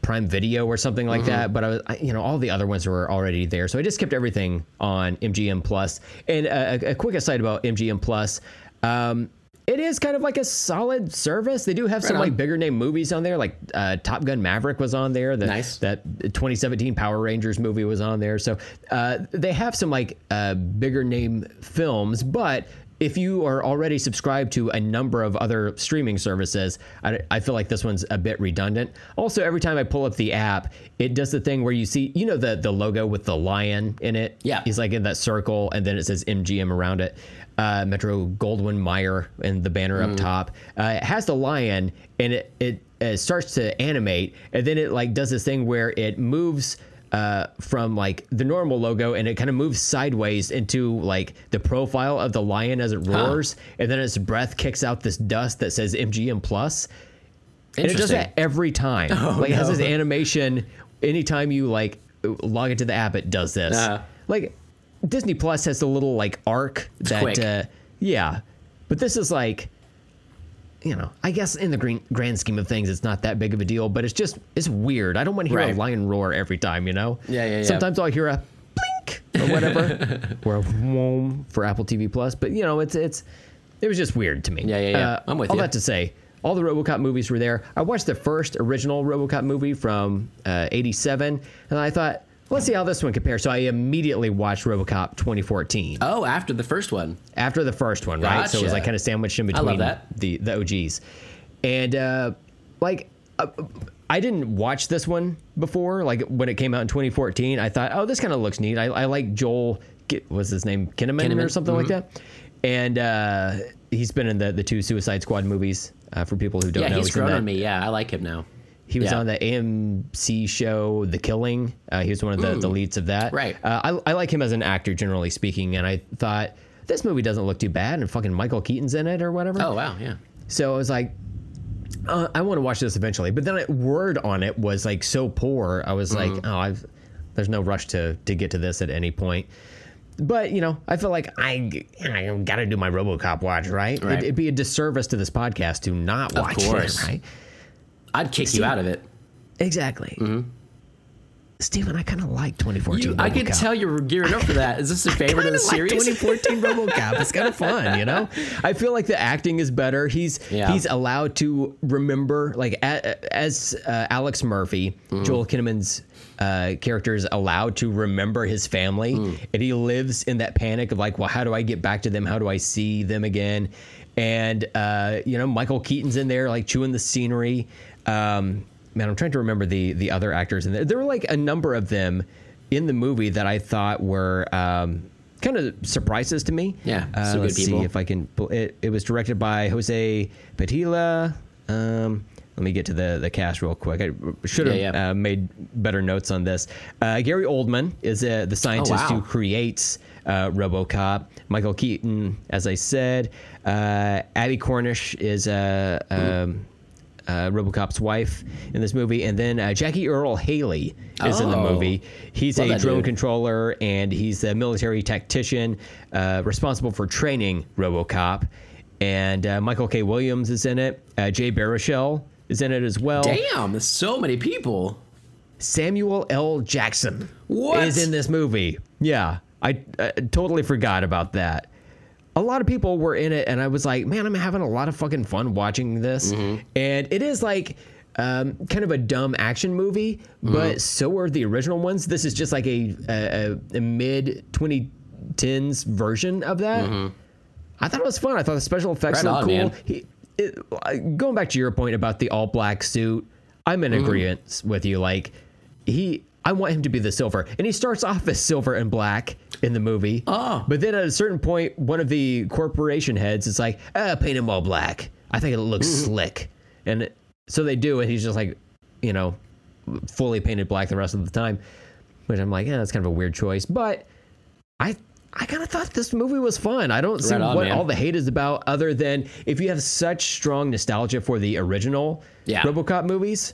Prime Video or something like
Mm-hmm.
that, but I was, I, you know, all the other ones were already there, so I just kept everything on MGM Plus. And a, a quick aside about MGM Plus, um, it is kind of like a solid service. They do have some
on.
like bigger name movies on there, like uh, Top Gun Maverick was on there. The,
Nice.
That 2017 Power Rangers movie was on there. So uh, they have some like uh, bigger name films, but if you are already subscribed to a number of other streaming services, I, I feel like this one's a bit redundant. Also, every time I pull up the app, it does the thing where you see, you know, the the logo with the lion in it.
Yeah.
he's like in that circle, and then it says MGM around it. Uh, Metro Goldwyn Mayer and the banner
Mm.
up top. Uh, it has the lion, and it it uh, starts to animate, and then it like does this thing where it moves uh, from like the normal logo, and it kind of moves sideways into like the profile of the lion as it roars, and then its breath kicks out this dust that says MGM Plus. And it does that every time. [laughs] like it has this animation anytime you like log into the app, it does this.
Uh-huh.
Like Disney Plus has the little like arc that uh, yeah, but this is like you know, I guess in the green, grand scheme of things, it's not that big of a deal, but it's just it's weird. I don't want to hear
Right.
a lion roar every time, you know.
Yeah, yeah, yeah.
Sometimes I'll hear a blink or whatever, [laughs] or a whoom for Apple TV Plus, but you know, it's it's it was just weird to me.
Yeah, yeah, yeah.
Uh,
I'm with
all
you.
All that to say, all the RoboCop movies were there. I watched the first original RoboCop movie from uh, '87, and I thought, let's see how this one compares. So I immediately watched RoboCop 2014
Oh, after the first one.
after the first one, right? So it was
Gotcha.
like kind of sandwiched in
love
between
that.
the the OGs, and uh, like uh, I didn't watch this one before. Like when it came out in 2014, I thought, oh, this kind of looks neat. I, I like Joel. Ki- Was his name Kinnaman, or
Kinnaman,
something like that? And uh, he's been in the the two Suicide Squad movies. Uh, for people who don't
Yeah,
know,
he's
in
grown
that.
on me. Yeah, I like him now.
He was
Yeah.
on the AMC show The Killing. Uh, he was one of the, the leads of that.
Right.
Uh, I, I like him as an actor, generally speaking, and I thought this movie doesn't look too bad, and fucking Michael Keaton's in it or whatever.
Oh wow, yeah.
So I was like, uh, I want to watch this eventually. But then word on it was like so poor. I was like,
Mm-hmm.
oh, I've there's no rush to to get to this at any point. But you know, I feel like I I got to do my RoboCop watch, right?
Right.
It, it'd be a disservice to this podcast to not
Of
watch
course.
it, right?
I'd kick you out of it.
Exactly. Steven, I kind of like 2014.
Mm-hmm. You, I can tell you're gearing up for that. Is this [laughs] a favorite of the
like
series?
2014 RoboCop. It's kind of [laughs] fun, you know. I feel like the acting is better. He's
Yeah.
he's allowed to remember, like as uh, Alex Murphy,
Mm-hmm.
Joel Kinnaman's uh, character is allowed to remember his family,
Mm.
and he lives in that panic of like, well, how do I get back to them? How do I see them again? And uh, you know, Michael Keaton's in there, like chewing the scenery. Um, man, I'm trying to remember the the other actors in there. There were like a number of them in the movie that I thought were um, kind of surprises to me.
Yeah,
uh, let's
people.
see if I can. It, it was directed by Jose Padilha. Um, let me get to the the cast real quick. I should have
Yeah, yeah.
Uh, made better notes on this. Uh, Gary Oldman is uh, the scientist
Oh, wow.
who creates uh, RoboCop. Michael Keaton, as I said. Uh, Abbie Cornish is uh, um, uh, RoboCop's wife in this movie, and then uh, Jackie Earle Haley is in the
Oh.
movie. He's
Love
a drone
dude.
controller, and he's a military tactician uh, responsible for training RoboCop. And uh, Michael K. Williams is in it. Uh, Jay Baruchel is in it as well.
Damn, so many people.
Samuel L. Jackson
What?
is in this movie. Yeah, I uh, totally forgot about that. A lot of people were in it, and I was like, man, I'm having a lot of fucking fun watching this.
Mm-hmm.
And it is like um, kind of a dumb action movie, but so are the original ones. This is just like a, a, a mid 2010s version of that. I thought it was fun. I thought the special effects
Mm-hmm. Right
looked
on,
cool. He, it, going back to your point about the all black suit, I'm in agreement with you. Like he, I want him to be the silver, and he starts off as silver and black in the movie.
Oh.
but then at a certain point, one of the corporation heads is like, "Ah, paint him all black. I think it looks slick," and so they do, and he's just like, you know, fully painted black the rest of the time. Which I'm like, yeah, that's kind of a weird choice, but I I kind of thought this movie was fun. I don't see
Right on,
what
man.
all the hate is about, other than if you have such strong nostalgia for the original
Yeah.
RoboCop movies.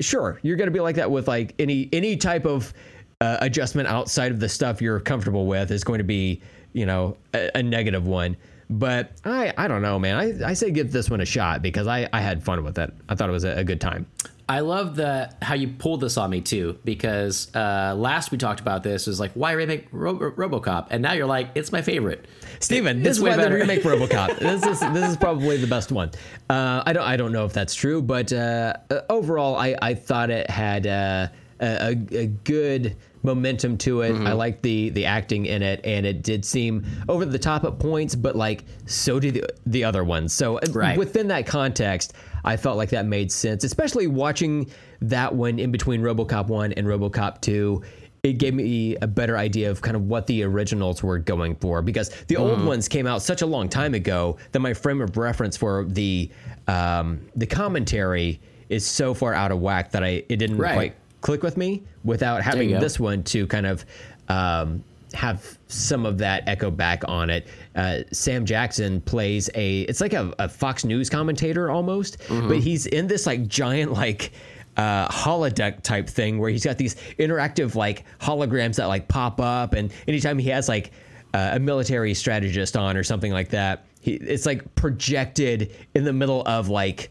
Sure, you're gonna be like that with like any any type of uh, adjustment outside of the stuff you're comfortable with is going to be you know a, a negative one. But I I don't know, man. I, I say give this one a shot because I I had fun with it. I thought it was a, a good time.
I love the how you pulled this on me too, because uh, last we talked about this was like why remake Ro- RoboCop, and now you're like it's my favorite.
Steven, this is why they remake [laughs] RoboCop. this is this is probably the best one. Uh, I don't I don't know if that's true, but uh, uh, overall, I I thought it had uh, a, a a good momentum to it.
Mm-hmm.
I liked the the acting in it, and it did seem over the top at points, but like so did the, the other ones. So uh,
Right.
within that context, I felt like that made sense, especially watching that one in between RoboCop one and RoboCop two it gave me a better idea of kind of what the originals were going for because the old
Mm-hmm.
ones came out such a long time ago that my frame of reference for the um, the commentary is so far out of whack that I it didn't
Right.
quite click with me without having this one to kind of um, have some of that echo back on it. Uh, Sam Jackson plays a it's like a, a Fox News commentator almost,
Mm-hmm.
but he's in this like giant like uh, holodeck type thing where he's got these interactive like holograms that like pop up, and anytime he has like uh, a military strategist on or something like that, he, it's like projected in the middle of like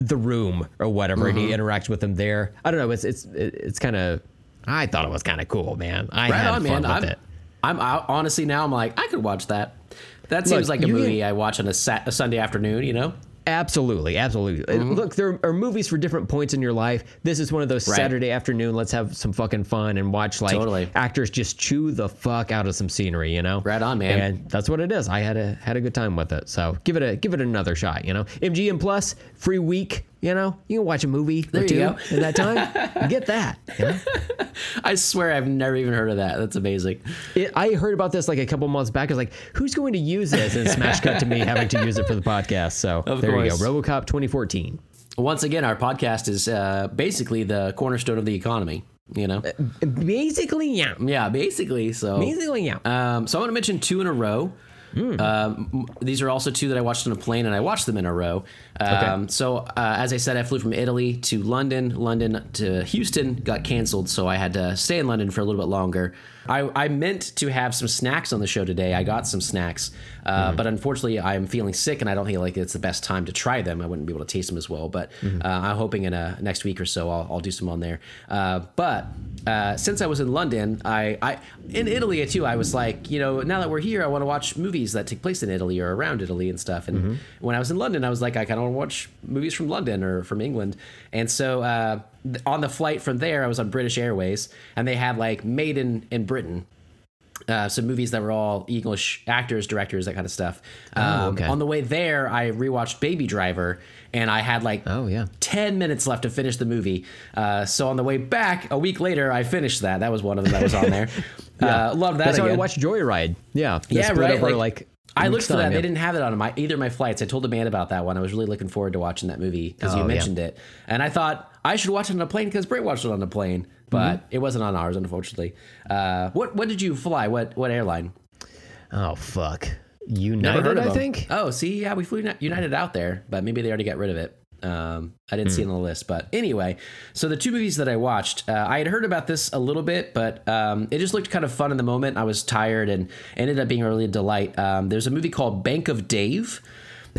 the room or whatever, and he interacts with them there. I don't know. It's it's it's kind of. I thought it was kind of cool, man. I
Right
had
on,
fun
man.
with
I'm,
it.
I'm out, honestly now. I'm like, I could watch that. That seems
Look,
like a movie
can-
I watch on a, sat, a Sunday afternoon. You know,
Absolutely, absolutely. Uh,
Mm-hmm.
Look, there are movies for different points in your life. This is one of those
Right.
Saturday afternoon. Let's have some fucking fun and watch like
Totally.
actors just chew the fuck out of some scenery. You know,
Right on, man.
And that's what it is. I had a had a good time with it. So give it a give it another shot. You know, MGM Plus free week. You know, you can watch a movie
There
or
you
two
go.
in that time. [laughs] Get that. You know?
I swear I've never even heard of that. That's amazing.
It, I heard about this like a couple months back. I was like, "Who's going to use this?" And smash cut to me having to use it for the podcast. So [laughs]
Of
there
course.
you go. RoboCop 2014.
Once again, our podcast is uh, basically the cornerstone of the economy. You know,
Basically, yeah.
yeah, basically. So
Basically, yeah.
Um, so I'm going to mention two in a row.
Hmm.
Um, these are also two that I watched on a plane, and I watched them in a row. Um, So, uh, as I said, I flew from Italy to London, London to Houston, got canceled, so I had to stay in London for a little bit longer. I, I meant to have some snacks on the show today. I got some snacks, uh, but unfortunately, I'm feeling sick, and I don't feel like it's the best time to try them. I wouldn't be able to taste them as well, but
Hmm.
uh, I'm hoping in a next week or so I'll, I'll do some on there. Uh, but uh, since I was in London, I, I in Italy too. I was like, you know, now that we're here, I want to watch movies that take place in Italy or around Italy and stuff. And
Mm-hmm.
when I was in London, I was like, I kind of want to watch movies from London or from England. And so uh, on the flight from there, I was on British Airways, and they had like Made in in Britain. Uh, some movies that were all English actors, directors, that kind of stuff. Um,
Oh, okay.
On the way there, I rewatched Baby Driver, and I had like
Oh, yeah.
10 minutes left to finish the movie. Uh, so on the way back, a week later, I finished that. That was one of them that was on there. [laughs] uh, loved that
That's how I
again.
watched Joyride. Yeah.
Yeah, right.
Over,
like,
like,
I
a
looked for that. They didn't have it on my either of my flights. I told the man about that one. I was really looking forward to watching that movie because
Oh,
you
yeah.
mentioned it, and I thought I should watch it on a plane because Brent watched it on a plane, but
Mm-hmm.
it wasn't on ours, unfortunately. Uh, what what did you fly? What what airline?
Oh fuck.
Never
United, I think.
Oh, see, yeah, we flew United out there, but maybe they already got rid of it. Um, I didn't see it on the list, but anyway. So the two movies that I watched, uh, I had heard about this a little bit, but um, it just looked kind of fun in the moment. I was tired and ended up being really a delight. Um, there's a movie called Bank of Dave,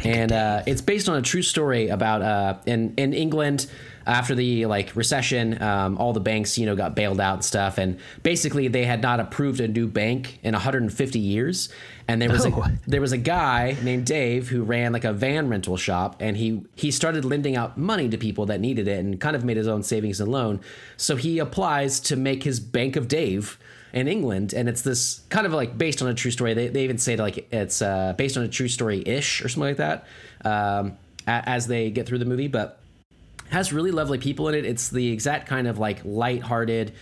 and uh, it's based on a true story about uh, in in England after the like recession, um, all the banks you know got bailed out and stuff, and basically they had not approved a new bank in 150 years, and there was
Oh.
a [laughs] there was a guy named Dave who ran like a van rental shop, and he he started lending out money to people that needed it, and kind of made his own savings and loan. So he applies to make his Bank of Dave in England, and it's this kind of like based on a true story. They, they even say like it's uh, based on a true story ish or something like that um, as they get through the movie, but has really lovely people in it. It's the exact kind of like light-hearted,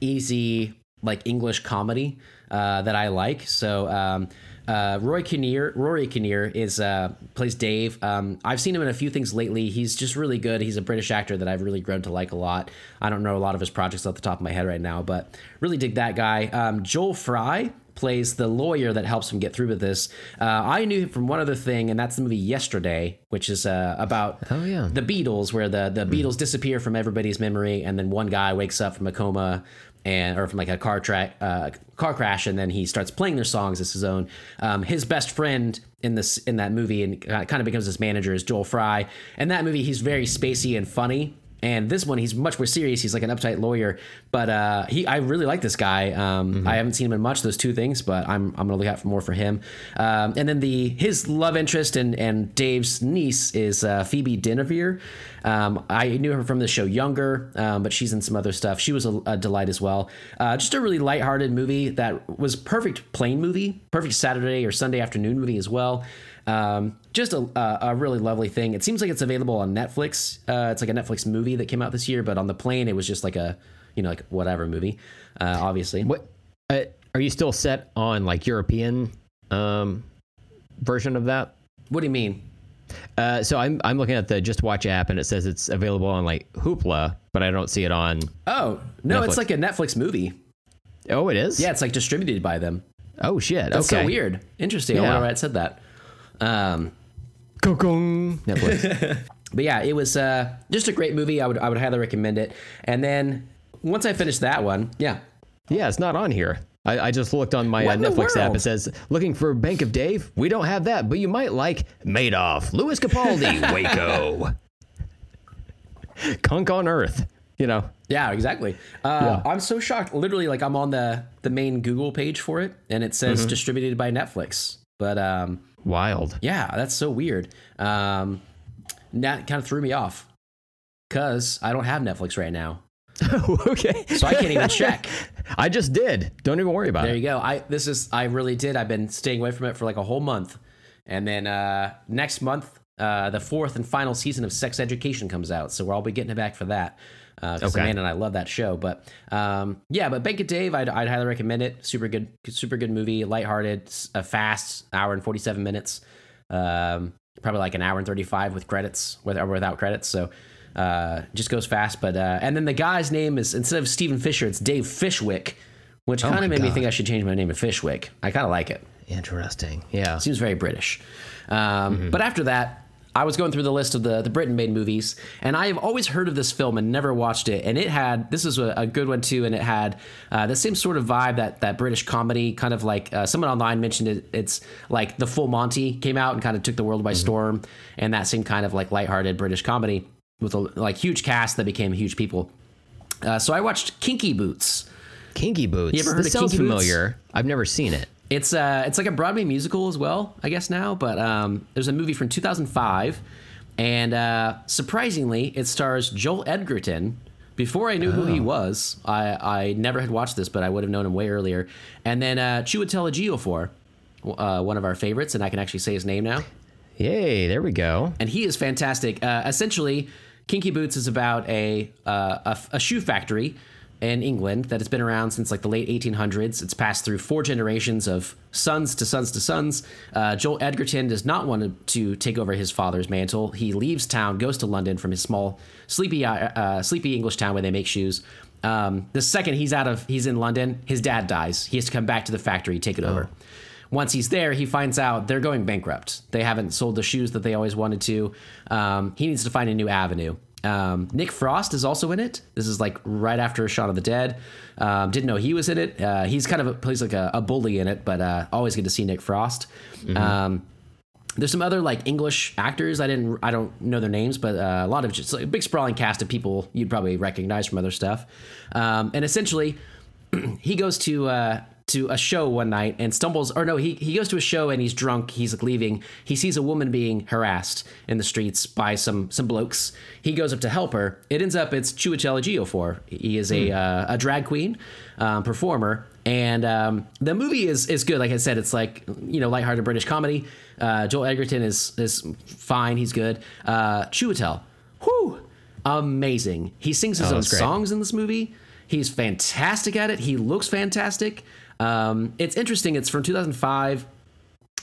easy like English comedy uh, that I like. So um, uh, Roy Kinnear, Rory Kinnear is uh, plays Dave. Um, I've seen him in a few things lately. He's just really good. He's a British actor that I've really grown to like a lot. I don't know a lot of his projects off the top of my head right now, but really dig that guy. Um, Joel Fry plays the lawyer that helps him get through with this. Uh, I knew him from one other thing, and that's the movie Yesterday, which is uh, about
Oh, yeah.
the Beatles, where the the Beatles disappear from everybody's memory, and then one guy wakes up from a coma and or from like a car track uh, car crash, and then he starts playing their songs as his own. Um, his best friend in this in that movie and kind of becomes his manager is Joel Fry. In that movie, he's very spacey and funny. And this one, he's much more serious. He's like an uptight lawyer, but uh, he I really like this guy. Um, I haven't seen him in much those two things, but I'm I'm gonna look out for more for him. Um, and then the his love interest and and Dave's niece is uh, Phoebe Dynevor. Um, I knew her from the show Younger, um, but she's in some other stuff. She was a, a delight as well. Uh, just a really lighthearted movie that was perfect plane movie, perfect Saturday or Sunday afternoon movie as well. Um, just a, a, a really lovely thing. It seems like it's available on Netflix. Uh, it's like a Netflix movie that came out this year, but on the plane it was just like a you know like whatever movie. Uh, obviously,
What uh, are you still set on like European um, version of that?
what do you mean?
Uh, so I'm I'm looking at the Just Watch app and it says it's available on like Hoopla, but I don't see it on.
Oh no,
Netflix.
it's like a Netflix movie.
Oh, it is.
Yeah, it's like distributed by them.
Oh shit.
That's
okay.
so weird. Interesting. I wonder why it said that. Um,
Netflix.
but yeah, it was uh, just a great movie. I would I would highly recommend it. And then once I finished that one, yeah,
Yeah, it's not on here. I, I just looked on my uh,
What in
Netflix app. It says, looking for Bank of Dave? We don't have that, but you might like Madoff, Lewis Capaldi, [laughs] Waco. Cunk on Earth. You know,
Yeah, exactly. Uh,
Yeah.
I'm so shocked. Literally, like I'm on the the main Google page for it, and it says distributed by Netflix. But um,
wild.
yeah, that's so weird. Um, that kind of threw me off because I don't have Netflix right now, [laughs]
okay.
so I can't even [laughs] check.
I just did. Don't even worry about
There
it.
There you go. I this is I really did. I've been staying away from it for like a whole month, and then uh, next month, uh, the fourth and final season of Sex Education comes out, so I'll all be getting it back for that. Because
Okay.
Amanda and I love that show, but um, yeah, but Bank of Dave, I'd, I'd highly recommend it. Super good, super good movie, lighthearted, s- uh, fast, hour and forty seven minutes. Um, probably like an hour and thirty five with credits, with or without credits. So uh, just goes fast. But uh, and then the guy's name is instead of Steven Fisher, it's Dave Fishwick, which kind
Oh my
of made me think I should change my name to Fishwick. I kind of like it.
Interesting. Yeah.
Seems very British. Um,
Mm-hmm.
But after that, I was going through the list of the the Britain made movies, and I have always heard of this film and never watched it. And it had this is a, a good one too, and it had uh, the same sort of vibe that that British comedy, kind of like uh, someone online mentioned it. It's like the Full Monty came out and kind of took the world by
Mm-hmm.
storm, and that same kind of like lighthearted British comedy with a like huge cast that became huge people. Uh, so I watched Kinky Boots.
Kinky Boots.
You ever heard
this
of Kinky Boots?
familiar. I've never seen it.
It's uh it's like a Broadway musical as well, I guess now. But um, there's a movie from 2005, and uh, surprisingly, it stars Joel Edgerton. Before I knew who he was, I I never had watched this, but I would have known him way earlier. And then uh, Chiwetel Ejiofor, uh, one of our favorites, and I can actually say his name now
Yay, there we go.
and he is fantastic. Uh, essentially, Kinky Boots is about a, uh, a a shoe factory in England that has been around since like the late 1800s. It's passed through four generations of sons to sons to sons. Uh, Joel Edgerton does not want to take over his father's mantle. He leaves town, goes to London from his small, sleepy, uh, uh, sleepy English town where they make shoes. Um, the second he's out of, he's in London. His dad dies. He has to come back to the factory, take it over. Once he's there, he finds out they're going bankrupt. They haven't sold the shoes that they always wanted to. Um, he needs to find a new avenue. Um, Nick Frost is also in it. This is like right after Shaun of the Dead. Um, didn't know he was in it. Uh, he's kind of a, plays like a, a bully in it, but uh, always good to see Nick Frost. Um, there's some other like English actors. I didn't, I don't know their names, but uh, a lot of just like, a big sprawling cast of people you'd probably recognize from other stuff. Um, and essentially, [clears throat] he goes to uh, to a show one night and stumbles, or no, he he goes to a show and he's drunk. He's like leaving. He sees a woman being harassed in the streets by some some blokes. He goes up to help her. It ends up it's Chiwetel Ejiofor. He is a uh, a drag queen um, performer. And um, the movie is is good. Like I said, it's like you know lighthearted British comedy. Uh, Joel Edgerton is is fine. He's good. Uh, Chiwetel, whoo, amazing. He sings his
Oh,
own songs in this movie. He's fantastic at it. He looks fantastic. Um, it's interesting. It's from 2005.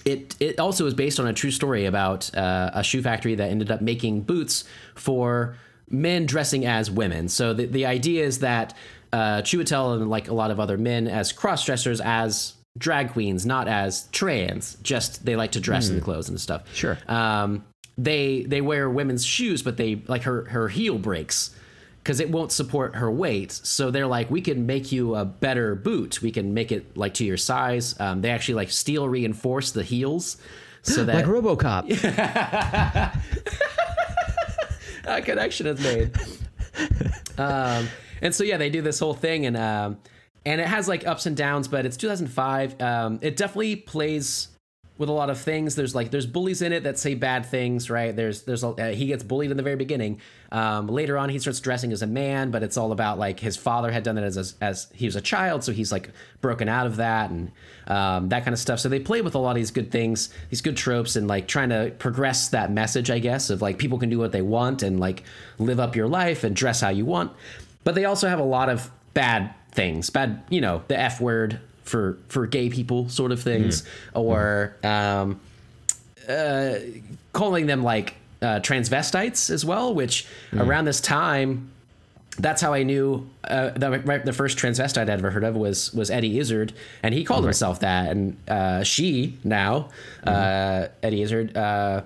It it also is based on a true story about uh, a shoe factory that ended up making boots for men dressing as women. So the the idea is that uh, Chiwetel and like a lot of other men as cross dressers as drag queens, not as trans. Just they like to dress in the clothes and stuff.
Sure.
Um, they they wear women's shoes, but they like her her heel breaks because it won't support her weight. So they're like, we can make you a better boot. We can make it like to your size. Um, they actually like steel reinforce the heels so [gasps] that
Like RoboCop. [laughs]
a connection is made. [laughs] um, and so yeah, they do this whole thing, and um, and it has like ups and downs, but it's 2005. Um, it definitely plays with a lot of things. There's like there's bullies in it that say bad things, right? There's there's a, uh, he gets bullied in the very beginning. Um, later on, he starts dressing as a man, but it's all about like his father had done it as as, as he was a child, so he's like broken out of that and um, that kind of stuff. So they play with a lot of these good things, these good tropes, and like trying to progress that message, I guess, of like people can do what they want and like live up your life and dress how you want. But they also have a lot of bad things, bad, you know, the F word for for gay people, sort of things, or um, uh, calling them like uh, transvestites as well. Which around this time, that's how I knew uh, the, right, the first transvestite I'd ever heard of was was Eddie Izzard, and he called himself that. And uh, she now, uh, Eddie Izzard, uh,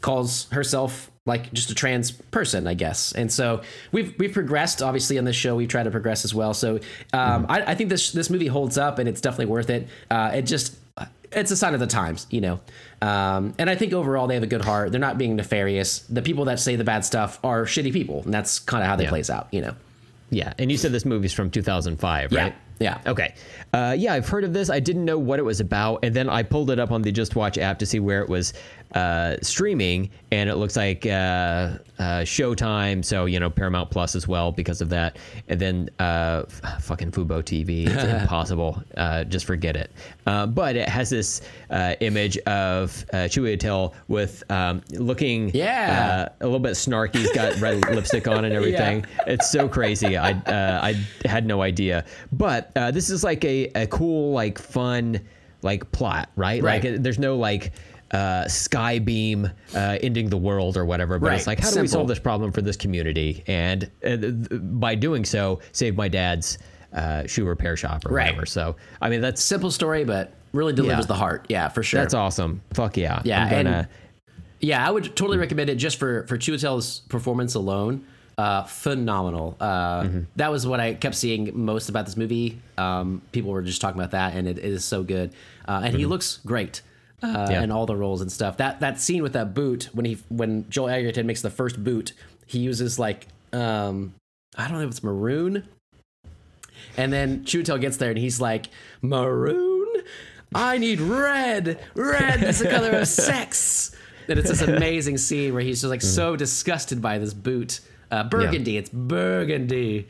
calls herself like just a trans person, I guess. And so we've we've progressed. Obviously, on this show, we try to progress as well. So um, I, I think this this movie holds up, and it's definitely worth it. Uh, it just it's a sign of the times, you know. Um, and I think overall they have a good heart. They're not being nefarious. The people that say the bad stuff are shitty people, and that's kind of how they
Yeah.
plays out, you know.
Yeah, and you said this movie's from 2005,
Yeah.
right?
Yeah.
Okay. Uh, yeah, I've heard of this. I didn't know what it was about, and then I pulled it up on the Just Watch app to see where it was uh, streaming, and it looks like uh, uh, Showtime, so you know Paramount Plus as well because of that, and then uh, f- fucking Fubo TV. It's [laughs] impossible. Uh, just forget it. Uh, but it has this uh, image of uh, Chiwetel with um, looking
Yeah.
uh, a little bit snarky. He's got red [laughs] lipstick on and everything. It's so crazy. I uh, I had no idea. But uh, this is like a, a cool, like fun, like plot, right?
Right.
Like it, there's no like uh, sky beam uh, ending the world or whatever. But it's like how do we solve this problem for this community? And uh, by doing so, save my dad's uh, shoe repair shop or
Right.
whatever. So I mean that's
Simple story, but really delivers
Yeah.
the heart. Yeah, for sure.
that's awesome. Fuck yeah.
Yeah,
gonna,
and- Yeah, I would totally recommend it just for for Chiwetel's performance alone. Uh, phenomenal. Uh,
Mm-hmm.
That was what I kept seeing most about this movie. Um, people were just talking about that, and it, it is so good. Uh, and he looks great. Uh.
Yeah.
and all the roles and stuff. That that scene with that boot when he when Joel Edgerton makes the first boot, he uses like um I don't know if it's maroon. And then Chiwetel gets there and he's like, Maroon? I need red. Red is the color of sex. And it's this amazing scene where he's just like so disgusted by this boot. Uh, burgundy, it's burgundy.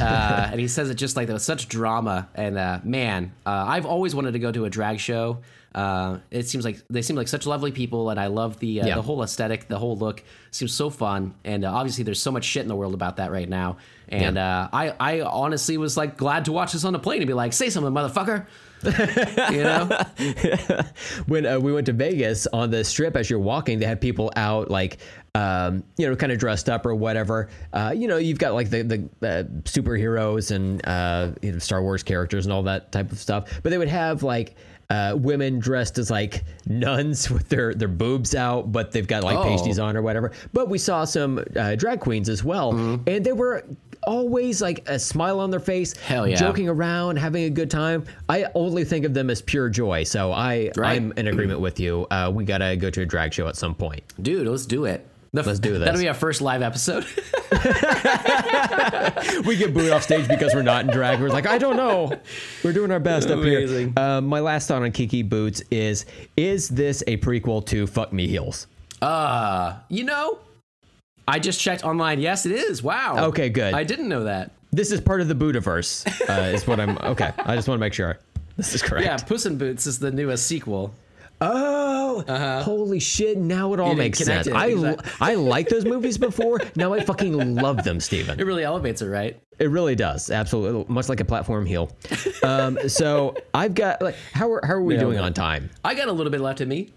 Uh, [laughs] and he says it just like that with such drama. And uh, man, uh, I've always wanted to go to a drag show. Uh, it seems like they seem like such lovely people, and I love the uh,
Yeah.
the whole aesthetic, the whole look seems so fun. And uh, obviously, there's so much shit in the world about that right now. And uh, I, I honestly was like glad to watch this on the plane and be like, say something, motherfucker. you know? [laughs]
when uh, we went to Vegas on the strip, as you're walking, they had people out like, um, you know, kind of dressed up or whatever. Uh, you know, you've got like the the uh, superheroes and uh, you know, Star Wars characters and all that type of stuff, but they would have like. Uh, women dressed as like nuns [laughs] with their their boobs out, but they've got like
Oh.
pasties on or whatever. But we saw some uh, drag queens as well, and they were always like a smile on their face,
Hell yeah.
joking around, having a good time. I only think of them as pure joy. So I
Right.
I'm in agreement with you. Uh, we gotta go to a drag show at some point.
Dude, let's do it.
Let's do this.
That'll be our first live episode. [laughs]
We get booed off stage because we're not in drag. We're like, I don't know. We're doing our best up here. Um, my last thought on Kiki Boots is: Is this a prequel to Fuck Me Heels?
uh, you know, I just checked online. Yes, it is. Wow.
Okay, good.
I didn't know that.
This is part of the Bootiverse. Uh, is what I'm. Okay, I just want to make sure this is correct.
Yeah, Puss in Boots is the newest sequel.
Oh, holy shit! Now it all
You
makes sense.
it,
I
exactly.
I liked those movies before. Now I fucking love them, Steven. [laughs]
It really elevates it, right?
It really does, absolutely, much like a platform heel. Um, so I've got like, how are how are we doing on time?
I got a little bit left in me.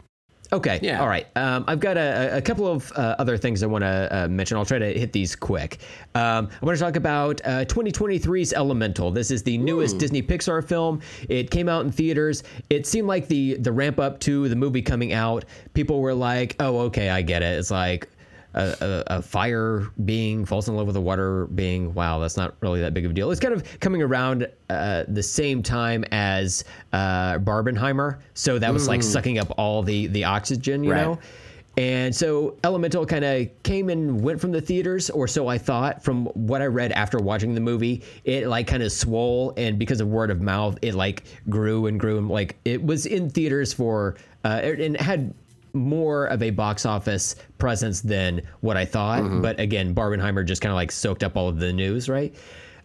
Okay,
Yeah.
all right. Um, I've got a, a couple of uh, other things I want to uh, mention. I'll try to hit these quick. Um, I want to talk about uh, 2023's Elemental. This is the newest Disney Pixar film. It came out in theaters. It seemed like the the ramp up to the movie coming out. People were like, "Oh, okay, I get it." It's like a, a, a fire being falls in love with a water being. Wow, that's not really that big of a deal. It's kind of coming around uh, the same time as uh, Barbenheimer, so that was like sucking up all the the oxygen, you
Right.
know. And so Elemental kind of came and went from the theaters, or so I thought from what I read after watching the movie. It like kind of swole, and because of word of mouth, it like grew and grew. And like it was in theaters for, uh, and had more of a box office presence than what I thought. But again, Barbenheimer just kind of like soaked up all of the news, right?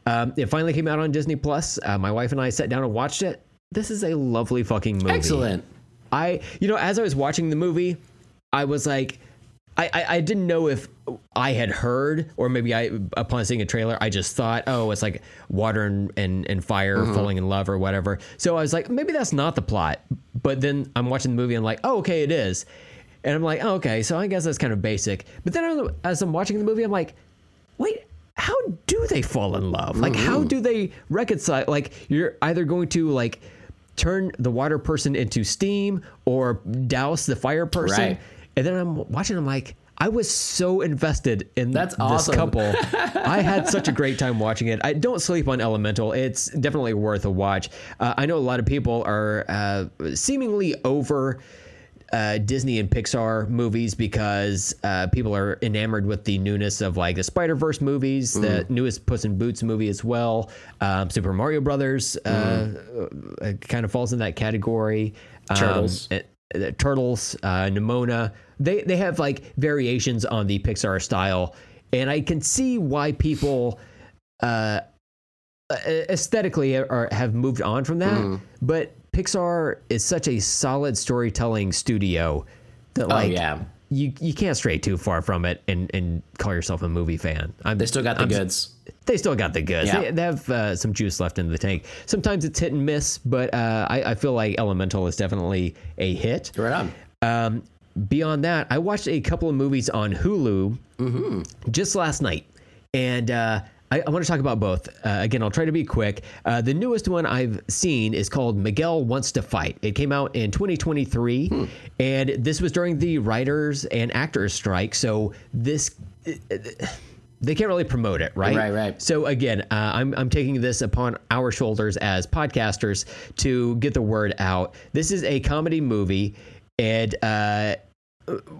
Um, it finally came out on Disney Plus. Uh, my wife and I sat down and watched it. This is a lovely fucking movie.
Excellent.
I, you know, as I was watching the movie, I was like, I, I, I didn't know if I had heard or maybe I, upon seeing a trailer, I just thought, oh, it's like water and, and, and fire mm-hmm. falling in love or whatever. So I was like, maybe that's not the plot. But then I'm watching the movie and I'm like, oh, okay, it is. And I'm like, oh, okay, so I guess that's kind of basic. But then as I'm watching the movie, I'm like, wait, how do they fall in love? Like, how mm-hmm. do they reconcile? Like, you're either going to like turn the water person into steam or douse the fire person.
Right.
And then I'm watching, I'm like, I was so invested in
That's
this
awesome.
couple. [laughs] I had such a great time watching it. I don't sleep on Elemental. It's definitely worth a watch. Uh, I know a lot of people are uh, seemingly over uh, Disney and Pixar movies because uh, people are enamored with the newness of like the Spider Verse movies, the newest Puss in Boots movie as well. Um, Super Mario Brothers uh, uh, kind of falls in that category. Um,
Turtles.
Turtles, uh, Nimona. They they have like variations on the Pixar style, and I can see why people uh, aesthetically are, have moved on from that. But Pixar is such a solid storytelling studio that like
oh yeah,
you you can't stray too far from it and and call yourself a movie fan. I'm,
they still got the
I'm-
goods.
They still got the goods.
Yeah.
They, they have uh, some juice left in the tank. Sometimes it's hit and miss, but uh, I, I feel like Elemental is definitely a hit.
Right on.
Um, beyond that, I watched a couple of movies on Hulu just last night, and uh, I, I want to talk about both. Uh, again, I'll try to be quick. Uh, the newest one I've seen is called Miguel Wants to Fight. It came out in 2023, and this was during the writers and actors strike. So this. they can't really promote it, right?
Right, right.
So again, uh, I'm I'm taking this upon our shoulders as podcasters to get the word out. This is a comedy movie, and uh,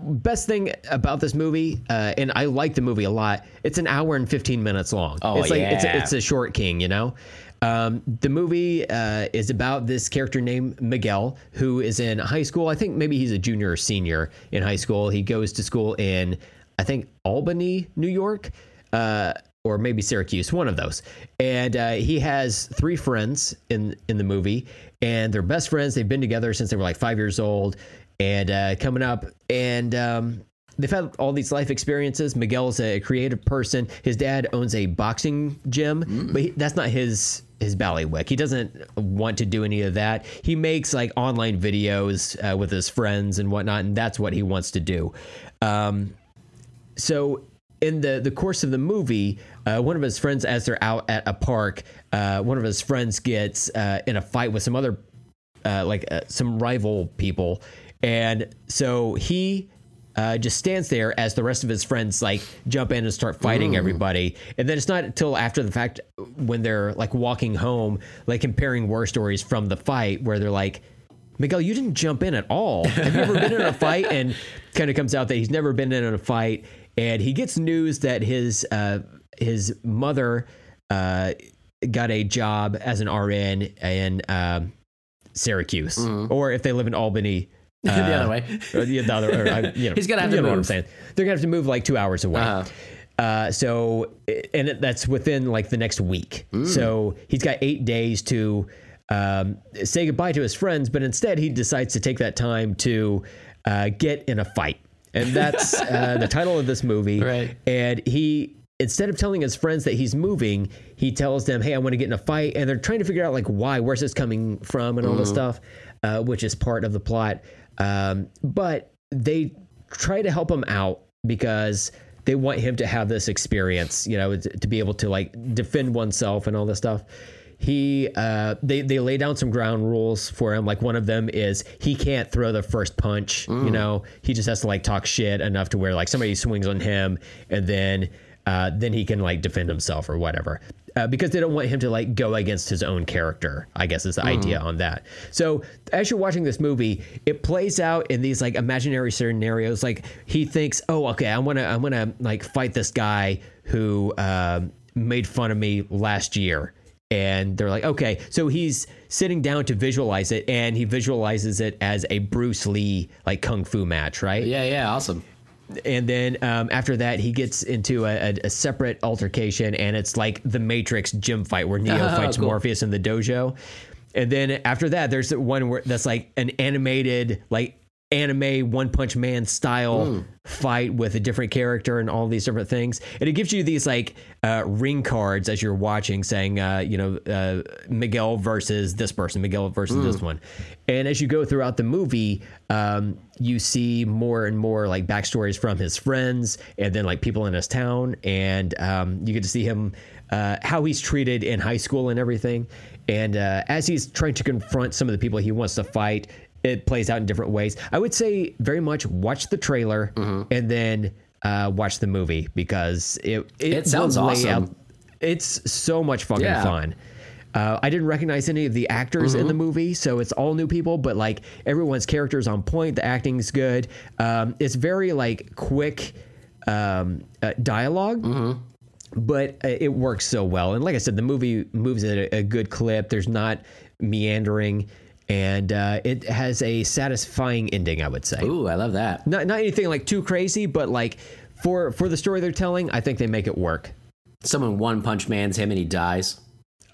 best thing about this movie, uh, and I like the movie a lot. It's an hour and 15 minutes long.
Oh,
it's like it's a,
yeah.
it's a short king, you know. Um, the movie uh, is about this character named Miguel who is in high school. I think maybe he's a junior or senior in high school. He goes to school in I think Albany, New York, uh, or maybe Syracuse, one of those. And uh, he has three friends in in the movie, and they're best friends. They've been together since they were like five years old, and uh, coming up, and um, they've had all these life experiences. Miguel's a creative person. His dad owns a boxing gym, but he, that's not his his ballywick. He doesn't want to do any of that. He makes like online videos uh, with his friends and whatnot, and that's what he wants to do. Um, so in the the course of the movie, uh, one of his friends, as they're out at a park, uh, one of his friends gets uh, in a fight with some other, uh, like uh, some rival people, and so he. Uh, just stands there as the rest of his friends like jump in and start fighting everybody, and then it's not until after the fact when they're like walking home, like comparing war stories from the fight, where they're like, Miguel, you didn't jump in at all. Have you ever been in a fight? And kind of comes out that he's never been in a fight, and he gets news that his uh, his mother uh, got a job as an RN in um, Syracuse, or if they live in Albany. [laughs]
the
uh,
other way.
or the other, or, I- [laughs] you know,
He's gonna have
you
to
know what I'm
move.
saying. They're gonna have to move like two hours away.
Uh-huh.
Uh, so, and that's within like the next week.
Mm.
So he's got eight days to um, say goodbye to his friends, but instead he decides to take that time to uh, get in a fight, and that's [laughs] uh, the title of this movie.
Right.
And he. Instead of telling his friends that he's moving, he tells them, "Hey, I want to get in a fight," and they're trying to figure out like why, where's this coming from, and all this stuff, uh, which is part of the plot. Um, but they try to help him out because they want him to have this experience, you know, to, be able to like defend oneself and all this stuff. He, uh, they they lay down some ground rules for him. Like one of them is he can't throw the first punch. You know, he just has to like talk shit enough to where like somebody swings on him and then uh, then he can like defend himself or whatever. Uh, because they don't want him to like go against his own character. I guess is the idea on that. So as you're watching this movie, it plays out in these like imaginary scenarios. Like he thinks, oh, okay, I want to, I want to like fight this guy who um made fun of me last year. And they're like, okay, so he's sitting down to visualize it, and he visualizes it as a Bruce Lee like kung fu match, right?
Yeah, yeah, awesome.
And then um, after that he gets into a, a, a separate altercation and it's like the matrix gym fight where neo [laughs]
Oh,
fights
cool.
morpheus in the dojo and then after that there's one where that's like an animated like anime one punch man style
Hmm.
fight with a different character and all these different things. And it gives you these like uh, ring cards as you're watching saying uh, you know uh, miguel versus this person miguel versus this one. And as you go throughout the movie um, you see more and more like backstories from his friends and then like people in his town. And um, you get to see him uh, how he's treated in high school and everything. And uh, as he's trying to confront some of the people he wants to fight it plays out in different ways i would say very much watch the trailer and then uh, watch the movie because it it,
It sounds awesome.
it's so much fucking
Yeah.
fun. Uh, I didn't recognize any of the actors
Mm-hmm.
in the movie, so it's all new people. But like everyone's characters on point. The acting's good. Um, it's very like quick um, uh, dialog
Mm-hmm.
but uh, it works so well. And like I said, the movie moves at a, a good clip. There's not meandering, and uh, it has a satisfying ending. I would say
Ooh, I love that.
not not anything like too crazy, but like for for the story they're telling, I think they make it work.
Someone one punch man's him and he dies.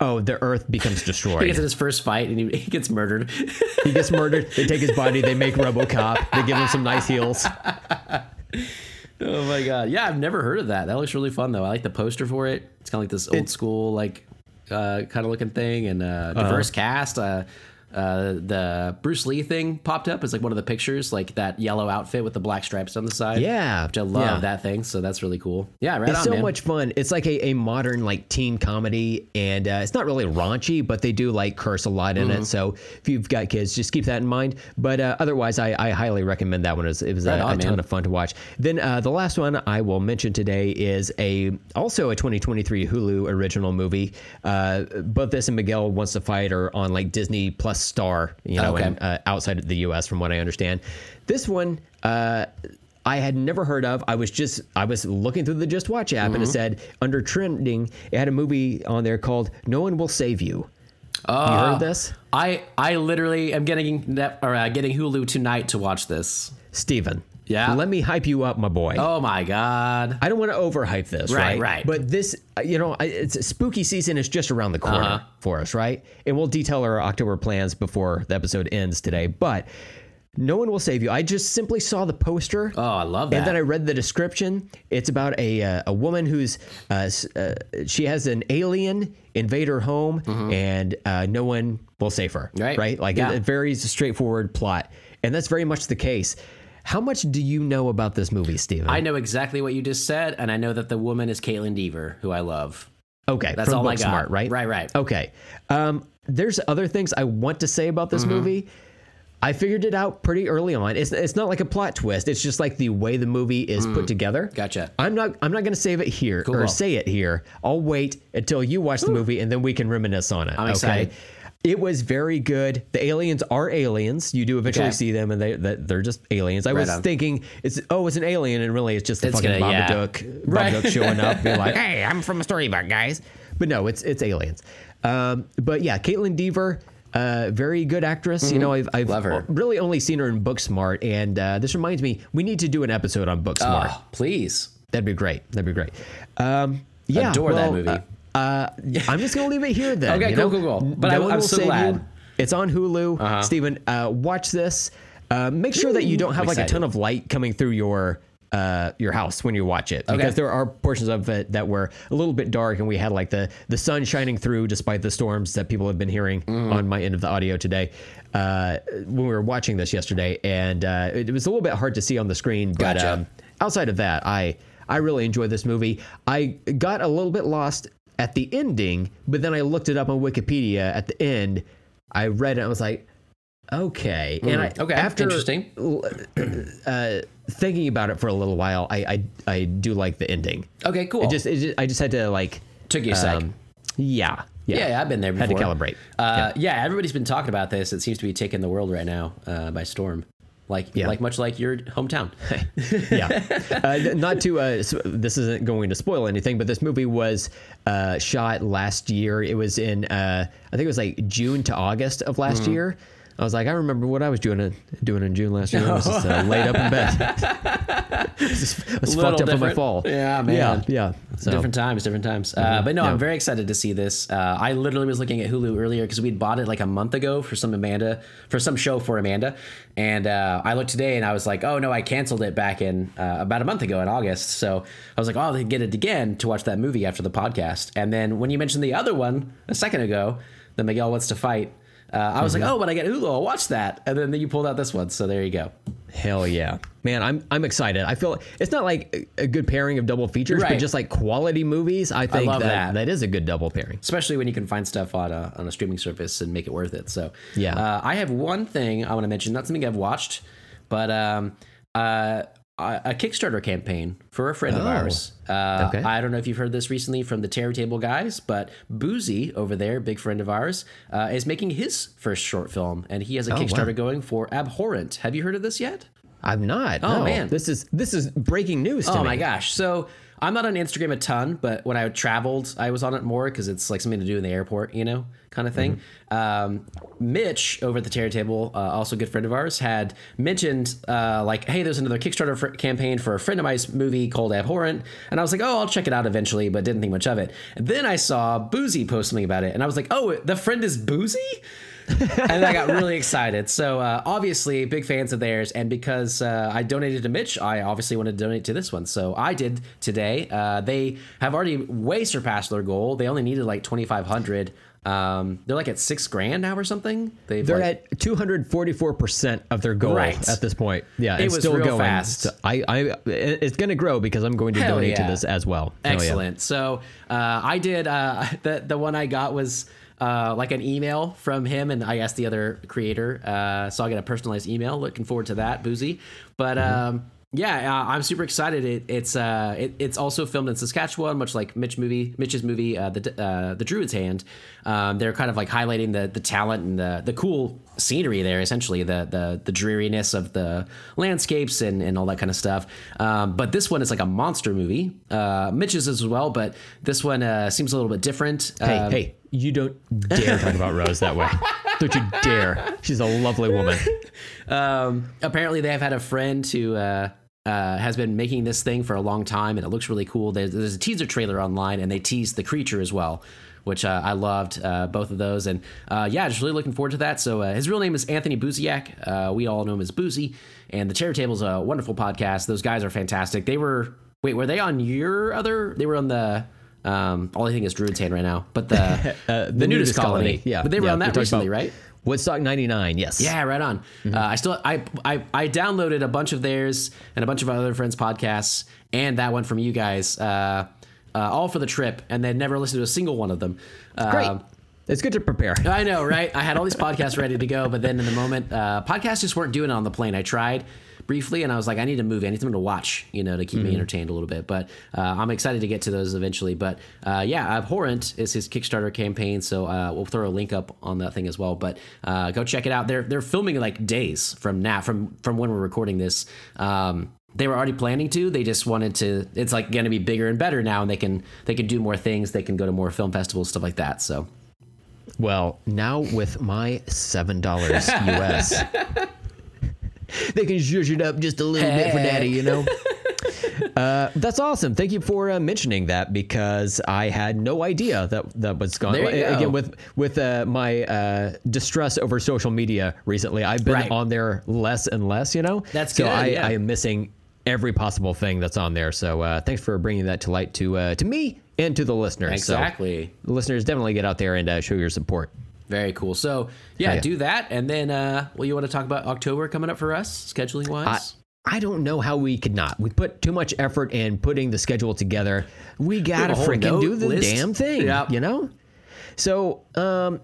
Oh, the Earth becomes destroyed. [laughs]
He gets in his first fight and he, he gets murdered. [laughs]
he gets murdered. They take his body. They make RoboCop. They give him some nice heels. [laughs]
oh my god. Yeah, I've never heard of that. That looks really fun though. I like the poster for it. It's kind of like this old school like uh, kind of looking thing and uh, diverse cast. Uh, uh, the Bruce Lee thing popped up as like one of the pictures, like that yellow outfit with the black stripes on the side.
Yeah,
which I love
yeah.
that thing. So that's really cool. Yeah, right
It's
on,
so
man.
much fun. It's like a, a modern like teen comedy, and uh, it's not really raunchy, but they do like curse a lot in
Mm-hmm.
it. So if you've got kids, just keep that in mind. But uh, otherwise, I, I highly recommend that one. It was, it was
Right
a,
on,
a ton of fun to watch. Then uh, the last one I will mention today is a also a 2023 Hulu original movie. Uh, both this and Miguel Wants to Fight are on like Disney Plus Star, you know,
Okay.
and, uh, outside of the U.S. from what I understand. This one. Uh, I had never heard of. I was just I was looking through the Just Watch app and it
Mm-hmm.
said under trending, it had a movie on there called No One Will Save You. you heard of this?
I I literally am getting or uh, getting Hulu tonight to watch this.
Steven.
Yeah.
Let me hype you up, my boy.
Oh my god.
I don't want to overhype this,
Right,
right?
right.
But this, uh, you know, I- it's spooky season is just around the corner
Uh-huh.
for us, right? And we'll detail our October plans before the episode ends today. But no one will save you. I just simply saw the poster.
Oh, I love that.
And then I read the description. It's about a uh, a woman who's uh, uh, she has an alien invade her home, and uh, no one will save her.
Mm-hmm. Right.
Right. Like
Yeah.
a, a very straightforward plot, and that's very much the case. How much do you know about this movie, Steven?
I know exactly what you just said, and I know that the woman is Kaitlyn Dever, who I love.
Okay,
That's all I got.
Booksmart, right?
Right, right.
Okay. Um, there's other things I want to say about
Mm-hmm.
this movie. I figured it out pretty early on. It's it's not like a plot twist. It's just like the way the movie is put together.
Mm. Gotcha.
I'm not I'm not going to save it here or say it here. I'll wait until you watch the movie and then we can reminisce on it.
I'm
okay.
excited.
It was very good. The aliens are aliens. You do eventually
Okay.
see them, and they they're just aliens. I
Right
was
on.
thinking it's oh it's an alien, and really it's just the
It's
fucking
gonna- yeah.
Babadook,
Right.
Babadook showing up, being like, [laughs] "Hey, I'm from a storybook, guys." But no, it's it's aliens. Um, but yeah, Kaitlyn Dever, uh, very good actress. You know, I've, I've
Mm-hmm. Love her.
really only seen her in Booksmart, and uh, this reminds me we need to do an episode on Booksmart.
Oh, please.
That'd be great. That'd be great. Um, yeah,
Adore that movie.
Uh, uh, I'm just gonna leave it here then.
Okay,
you know?
cool, cool. But
No
I- I'm
will
so glad.
You. It's on Hulu.
Uh-huh.
Steven, uh, watch this. Uh, make sure that you don't have like a ton of light coming through your uh, your house when you watch it, because there are portions of it that were a little bit dark, and we had like the the sun shining through despite the storms that people have been hearing
Mm-hmm.
on my end of the audio today. Uh, when we were watching this yesterday, and uh, it was a little bit hard to see on the screen, but
Gotcha.
um, outside of that, I I really enjoyed this movie. I got a little bit lost at the ending, but then I looked it up on Wikipedia at the end. I read it. and I was like, okay. and I,
Mm, okay,
after
interesting.
uh, thinking about it for a little while, I I, I do like the ending.
Okay, cool.
It just, it just I just had to like
took you a
um, yeah yeah
yeah, yeah, I've been there before.
had to calibrate.
Uh, yeah. everybody's been talking about this. It seems to be taking the world right now uh, by storm. Like,
Yeah.
like much like your hometown. [laughs]
yeah. Uh, not to, uh, this isn't going to spoil anything, but this movie was uh, shot last year. It was in, uh, I think it was like June to August of last
Mm-hmm.
year. I was like, I remember what I was doing in, doing in June last year. I was just uh, laid up in [laughs] bed. I was, just- I was fucked up from my fall.
Yeah, man.
Yeah, yeah. So,
Different times, different times. Uh, but no,
Yeah.
I'm very excited to see this. Uh, I literally was looking at Hulu earlier because we'd bought it like a month ago for some Amanda, for some show for Amanda. And uh, I looked today and I was like, oh no, I canceled it back in uh, about a month ago in August. So I was like, oh, they get it again to watch that movie after the podcast. And then when you mentioned the other one a second ago, the Miguel Wants to Fight, uh, I was
Mm-hmm.
like, oh, but I get Hulu, I'll watch that. And then you pulled out this one. So there you go.
Hell yeah, man! I'm I'm excited. I feel it's not like a good pairing of double features,
Right.
but just like quality movies. I think
love
that,
that.
that is a good double pairing.
especially when you can find stuff on a, on a streaming service and make it worth it. So
Yeah.
uh, I have one thing I want to mention, not something I've watched, but um, uh, a a Kickstarter campaign for a friend of
Oh.
ours. Uh,
Okay.
I don't know if you've heard this recently from the Terror Table guys, but Buzi over there, big friend of ours, uh, is making his first short film, and he has a
Oh, wow.
Kickstarter going for Abhorrent. Have you heard of this yet?
I'm not.
Oh,
no.
man.
this is this is breaking news to
Oh
me.
my gosh! So I'm not on Instagram a ton, but when I traveled, I was on it more because it's like something to do in the airport, you know, kind of thing. Um, Mitch over at the Terror Table, uh, also a good friend of ours, had mentioned uh, like, "Hey, there's another Kickstarter fr- campaign for a friend of mine's movie called Abhorrent," and I was like, "Oh, I'll check it out eventually," but didn't think much of it. And then I saw Buzi post something about it, and I was like, "Oh, the friend is Buzi." [laughs] and I got really excited. So uh, obviously, big fans of theirs, and because uh, I donated to Mitch, I obviously wanted to donate to this one. So I did today. Uh, they have already way surpassed their goal. They only needed like twenty five hundred. Um, they're like at six grand now or something. They've
They're
like,
at 244 percent of their goal
Right.
at this point. Yeah,
It
it's
was
still
real
going.
fast.
So I, I, it's going to grow because I'm going to
Hell
donate
yeah.
to this as well. Hell yeah.
Excellent. So uh, I did. Uh, [laughs] the the one I got was uh, like an email from him, and I asked the other creator. Uh, so I got a personalized email. Looking forward to that, Buzi. But um, yeah, uh, I'm super excited. It, it's uh, it, it's also filmed in Saskatchewan, much like Mitch movie, Mitch's movie, uh, the uh, the Druid's Hand. Um, they're kind of like highlighting the the talent and the the cool scenery there. Essentially, the the the dreariness of the landscapes and and all that kind of stuff. Um, but this one is like a monster movie. Uh, Mitch's as well, but this one uh, seems a little bit different.
Hey,
Um,
hey, you don't dare talk about Rose that way. Don't you dare. She's a lovely woman.
um, apparently they have had a friend who uh, uh, has been making this thing for a long time, and it looks really cool. There's, there's a teaser trailer online, and they teased the creature as well, which uh, I loved uh, both of those. And uh, yeah, just really looking forward to that. So uh, his real name is Anthony Buziak. We all know him as Buzi, and the Terror Table is a wonderful podcast. Those guys are fantastic. They were wait, were they on your other? They were on the. Um, all I think is Druid's Hand right now, but the [laughs]
Uh,
the, nudist, colony.
Yeah.
but they were
yeah,
on that recently, right?
Woodstock 99, yes.
Yeah, right on. Uh, I still I, I I downloaded a bunch of theirs and a bunch of other friends' podcasts and that one from you guys, uh, uh, all for the trip, and then never listened to a single one of them.
Great.
Um,
It's good to prepare. [laughs]
I know, right? I had all these [laughs] podcasts ready to go, but then in the moment, uh, podcasts just weren't doing it on the plane. I tried briefly, and I was like, I need a movie. I need something to watch, you know, to keep me entertained a little bit. But uh, I'm excited to get to those eventually. But uh, yeah, Abhorrent is his Kickstarter campaign, so uh, we'll throw a link up on that thing as well. But uh, go check it out. They're they're filming like days from now, from from when we're recording this. Um, they were already planning to. They just wanted to. It's like going to be bigger and better now, and they can they can do more things. They can go to more film festivals, stuff like that. So
Well, now with my $7 US, [laughs] [laughs] they can zhuzh it up just a little bit for daddy, you know? [laughs] Uh, that's awesome. Thank you for uh, mentioning that because I had no idea that that was going.
There you go.
Again, with with uh, my uh, distress over social media recently, I've been
Right.
on there less and less. You know,
That's
so
good,
I,
yeah.
I am missing every possible thing that's on there. So uh, thanks for bringing that to light to uh, to me and to the listeners. So
exactly.
the listeners definitely get out there and uh, show your support.
Very cool. So yeah,
yeah.
do that, and then uh, well, you want to talk about October coming up for us, scheduling wise?
I don't know how we could not. We put too much effort in putting the schedule together. We gotta freaking do the
list.
damn thing.
Yep.
You know? So, um,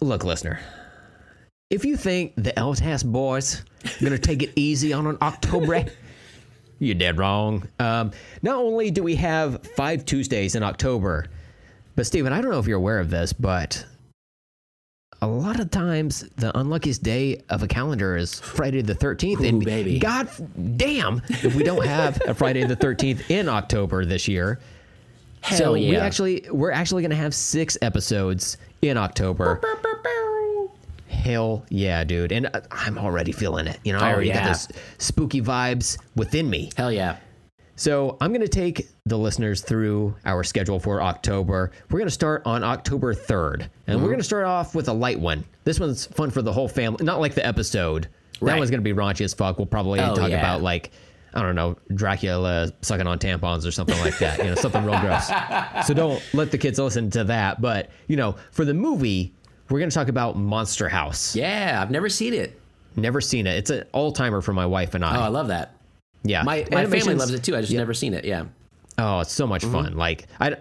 look, listener, if you think the LTAS boys are gonna take it easy on an October, [laughs] you're dead wrong. Um, not only do we have five Tuesdays in October, but Steven, I don't know if you're aware of this, but a lot of times the unluckiest day of a calendar is Friday the 13th.
Ooh,
and
baby.
God damn if we don't have a Friday the 13th in October this year.
Hell
so we actually we're actually going to have 6 episodes in October. Hell yeah, dude. And uh, I'm already feeling it. You know, I
Oh,
already
yeah.
got those spooky vibes within me.
Hell yeah.
So I'm going to take the listeners through our schedule for October. We're going to start on October 3rd, and we're mm-hmm. going to start off with a light one. This one's fun for the whole family, not like the episode. That one's going to be raunchy as fuck. We'll probably
Oh,
talk
yeah.
about like I don't know Dracula sucking on tampons or something like that. You know, something real gross. So don't let the kids listen to that. But you know, for the movie, we're going to talk about Monster House.
Yeah, I've never seen it.
Never seen it. It's an all timer for my wife and I.
Oh, I love that.
Yeah,
My my family loves it too. I just never seen it. Yeah.
Oh, it's so much
Mm-hmm.
fun. Like I,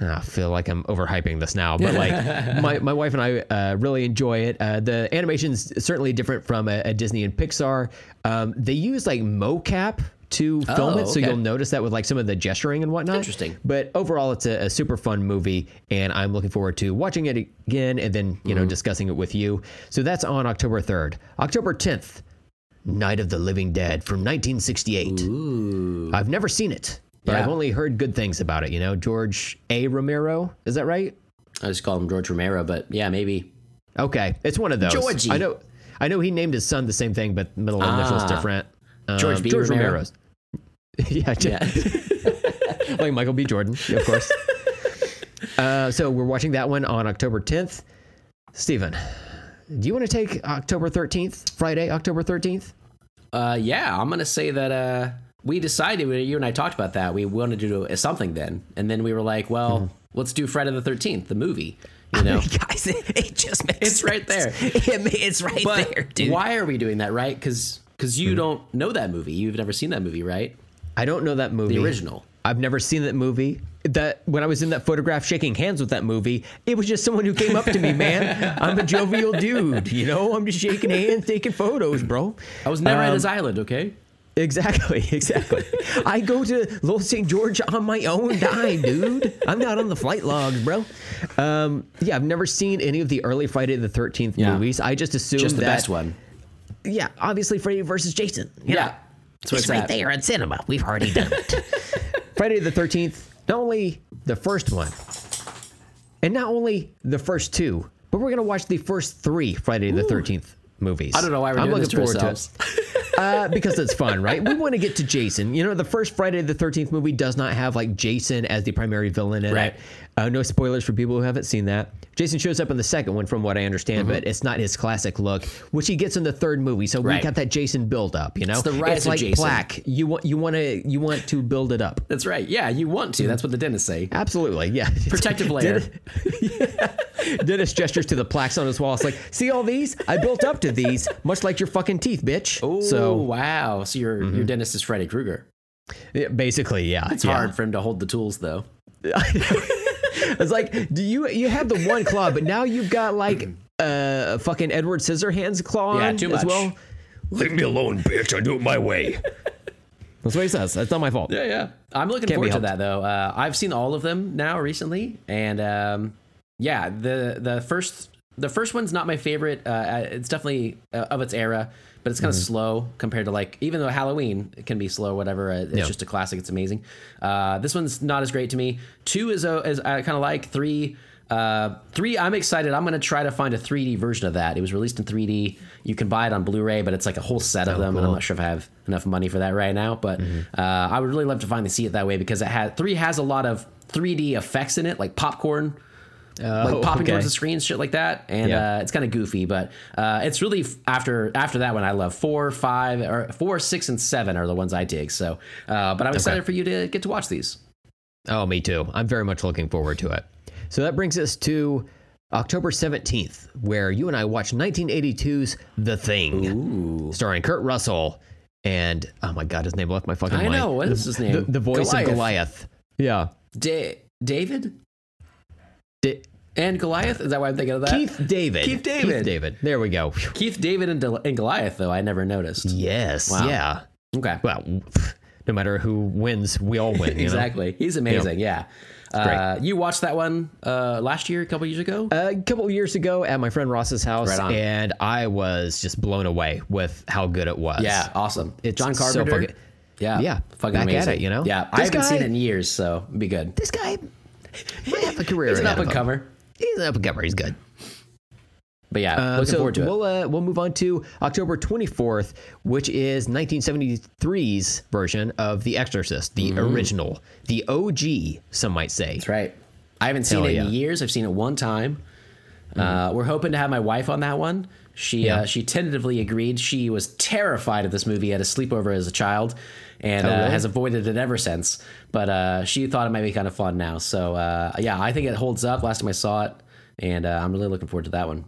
I feel like I'm overhyping this now, but like [laughs] my, my wife and I uh, really enjoy it. Uh, the animation's certainly different from a, a Disney and Pixar. Um, they use like mocap to film
Oh,
it, so
okay.
you'll notice that with like some of the gesturing and whatnot.
Interesting.
But overall, it's a, a super fun movie, and I'm looking forward to watching it again and then you
Mm-hmm.
know discussing it with you. So that's on October 3rd. October 10th, Night of the Living Dead from 1968.
Ooh.
I've never seen it, but
Yeah.
I've only heard good things about it. You know, George A. Romero, is that right?
I just call him George Romero, but yeah, maybe.
Okay, it's one of those.
Georgie.
I know. I know he named his son the same thing, but middle initials
Ah.
different. Um,
George B.
George
Romero?
Romero's. [laughs] yeah,
Yeah. [laughs]
like Michael B. Jordan, of course. [laughs] uh, so we're watching that one on October 10th. Steven, do you want to take October 13th, Friday, October 13th?
uh, yeah, I'm gonna say that uh, we decided you and I talked about that we wanted to do something then, and then we were like, well,
Mm-hmm.
let's do Friday the 13th, the movie. You know,
guys, [laughs] it, it just makes
It's right there. [laughs]
It- it's right
but
there, dude.
why are we doing that, right? Because because you don't know that movie. You've never seen that movie, right?
I don't know that movie.
The original.
I've never seen that movie. That when I was in that photograph shaking hands with that movie, it was just someone who came up to me, man. [laughs] I'm a jovial dude, you know. I'm just shaking hands, taking photos, bro.
I was never
Um,
at his island, okay?
Exactly, [laughs] exactly. I go to Little St. George on my own dime, dude. I'm not on the flight logs, bro. Um, yeah, I've never seen any of the early Friday the 13th
Yeah.
movies. I just assumed
Just the
that,
best one.
Yeah, obviously Freddy versus Jason. you know.
Yeah. That's
it's right
at.
there in cinema. We've already done it. [laughs]
Friday the 13th, not only the first one, and not only the first two, but we're going to watch the first three Friday the 13th movies.
I don't know why we're
I'm
doing this
looking
to
forward
ourselves.
it. [laughs] Uh, because it's fun, right? We want to get to Jason. You know, the first Friday the 13th movie does not have like Jason as the primary villain in
Right.
it. Uh, no spoilers for people who haven't seen that. Jason shows up in the second one, from what I understand,
Mm-hmm.
but it's not his classic look, which he gets in the third movie. So we got that Jason build up. You know,
It's the rise
it's
of
like
Jason.
plaque. You want you want to you want to build it up.
That's right. Yeah, you want to. That's what the dentists say.
Absolutely, yeah.
Protective [laughs] layer.
Dennis [laughs] gestures to the plaques on his wall. It's like, see all these? I built up to these, much like your fucking teeth, bitch.
Oh
so
wow! So your your dentist is Freddy Krueger.
yeah, basically, yeah.
It's
yeah.
hard for him to hold the tools though. [laughs]
It's like, do you you have the one claw, but now you've got like uh, a fucking Edward Scissorhands claw
Yeah,
on
too
as well. Leave me alone, bitch. I do it my way. [laughs] That's what he says. That's not my fault.
Yeah, yeah. I'm looking
Can't
forward to that though. Uh, I've seen all of them now recently, and um, yeah, the the first the first one's not my favorite. Uh, it's definitely uh, of its era, but it's kind of slow compared to like even though Halloween can be slow, whatever. uh, It's
Yeah.
just a classic. It's amazing. Uh, this one's not as great to me. Two is a, is I kind of like three. Uh, three, I'm excited. I'm going to try to find a 3D version of that. It was released in 3D. You can buy it on Blu-ray, but it's like a whole set of them, and I'm not sure if I have enough money for that right now. But uh, I would really love to finally see it that way because it had three has a lot of 3D effects in it, like popcorn, like popping
okay.
towards the screen, shit like that, and
Yeah.
uh, it's kind of goofy. But uh, it's really f- after after that one I love four, five, or four, six, and seven are the ones I dig. So, uh, but I'm excited for you to get to watch these.
Oh, me too. I'm very much looking forward to it. So that brings us to October 17th, where you and I watched 1982's The Thing, starring Kurt Russell and oh my god, his name left my fucking
I
mind.
know what is his name?
The, the voice
Goliath.
of Goliath. Yeah.
Da- David
Da-
and Goliath. Is that why I'm thinking of that?
Keith David.
Keith David.
Keith David. There we go.
Keith David and, Del- and Goliath, though I never noticed.
Yes.
Wow.
Yeah.
Okay.
Well, no matter who wins, we all win. You [laughs] know?
exactly. He's amazing. Yeah. Uh, you watched that one uh, last year, a couple years ago.
a couple years ago at my friend Ross's house,
Right
and I was just blown away with how good it was.
yeah, awesome.
It's
John
so
Carpenter.
fucking-
yeah,
Yeah,
fucking
back
amazing.
it, you know?
Yeah, I
This
haven't seen
guy-
it in years, so it'd be good.
This guy might have a career.
He's an up and comer.
He's an up and comer. He's good.
But yeah,
Uh,
looking
so
forward to it.
we'll uh, we'll move on to October 24th, which is 1973's version of The Exorcist, the original, the OG. Some might say.
Mm-hmm. That's right. I haven't seen
Hell
it
yeah. Mm-hmm.
in years. I've seen it one time. Uh, we're hoping to have my wife on that one. She
Yeah.
uh, she tentatively agreed. She was terrified of this movie at a sleepover as a child, and
Oh,
uh, has avoided it ever since. But uh, she thought it might be kind of fun now. So uh, yeah, I think it holds up. Last time I saw it, and uh, I'm really looking forward to that one.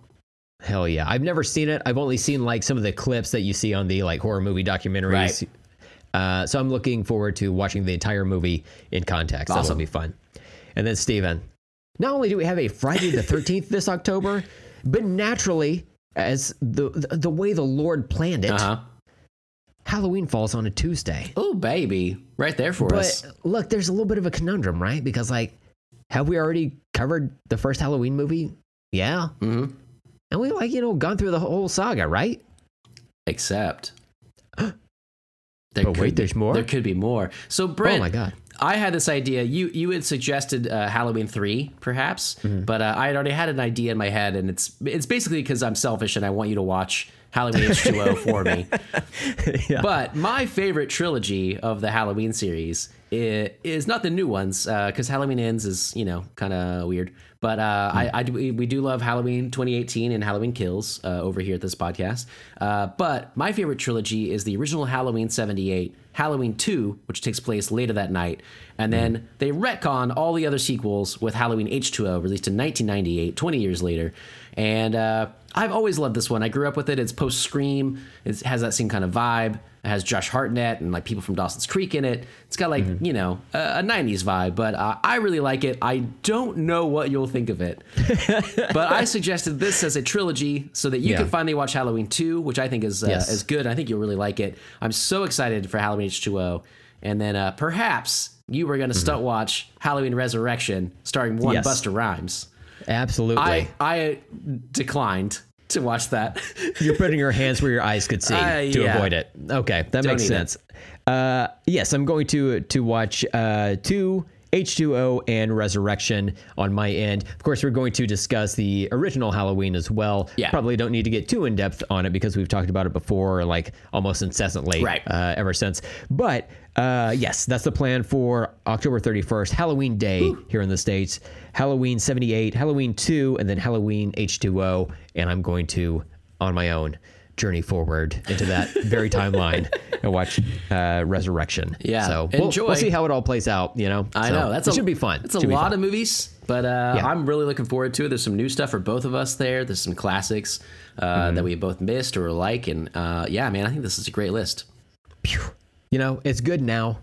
Hell yeah! I've never seen it. I've only seen like some of the clips that you see on the like horror movie documentaries.
Right.
Uh, so I'm looking forward to watching the entire movie in context. That'll be fun. And then Steven, not only do we have a Friday the 13th this October, but naturally, as the the way the Lord planned it,
Uh huh.
Halloween falls on a Tuesday.
Oh, baby. Right there for us.
But look, there's a little bit of a conundrum, right? Because like, have we already covered the first Halloween movie? Yeah. Mm-hmm. And we like you know gone through the whole saga, right?
Except. there [gasps]
But wait,
could be-
there's more?
There could be more. So, Brent.
oh my god.
I had this idea. You you had suggested uh, Halloween three, perhaps,
Mm-hmm.
but uh, I had already had an idea in my head, and it's it's basically because I'm selfish and I want you to watch Halloween H two O [laughs] for me. But my favorite trilogy of the Halloween series is, is not the new ones because Halloween Ends is you know kind of weird. But uh, I, I do, we do love Halloween 2018 and Halloween Kills uh, over here at this podcast. Uh, but my favorite trilogy is the original Halloween 78, Halloween 2, which takes place later that night. And then they retcon all the other sequels with Halloween H2O, released in 1998, 20 years later. And uh, I've always loved this one. I grew up with it. It's post Scream. It has that same kind of vibe. It has Josh Hartnett and like people from Dawson's Creek in it. It's got like you know a, a '90s vibe, but uh, I really like it. I don't know what you'll think of it, [laughs] but I suggested this as a trilogy so that you
Yeah.
can finally watch Halloween 2, which I think is uh,
Yes.
is good. I think you'll really like it. I'm so excited for Halloween H2O, and then uh, perhaps you were going to stunt watch Halloween Resurrection starring one
Mm-hmm. Yes.
Busta Rhymes.
Absolutely.
I I declined to watch that. [laughs]
You're putting your hands where your eyes could see
Uh,
to
yeah.
avoid it. Okay, that makes
need it.
sense. Uh, yes, I'm going to to watch uh, two. H2O and Resurrection on my end. Of course, we're going to discuss the original Halloween as well.
Yeah.
Probably don't need to get too in depth on it because we've talked about it before, like almost incessantly
Right.
uh, ever since. But uh, yes, that's the plan for October 31st, Halloween Day here in the States. Halloween 78, Halloween 2, and then Halloween H2O. And I'm going to, on my own, journey forward into that very timeline and watch uh, Resurrection.
Yeah,
So we'll,
enjoy.
we'll see how it all plays out, you know?
I
So
know that's
it
a,
should be fun.
It's a lot of movies, but uh,
Yeah.
I'm really looking forward to it. There's some new stuff for both of us there. There's some classics uh,
Mm-hmm.
that we both missed or like, and uh, yeah, man, I think this is a great list.
You know, it's good now.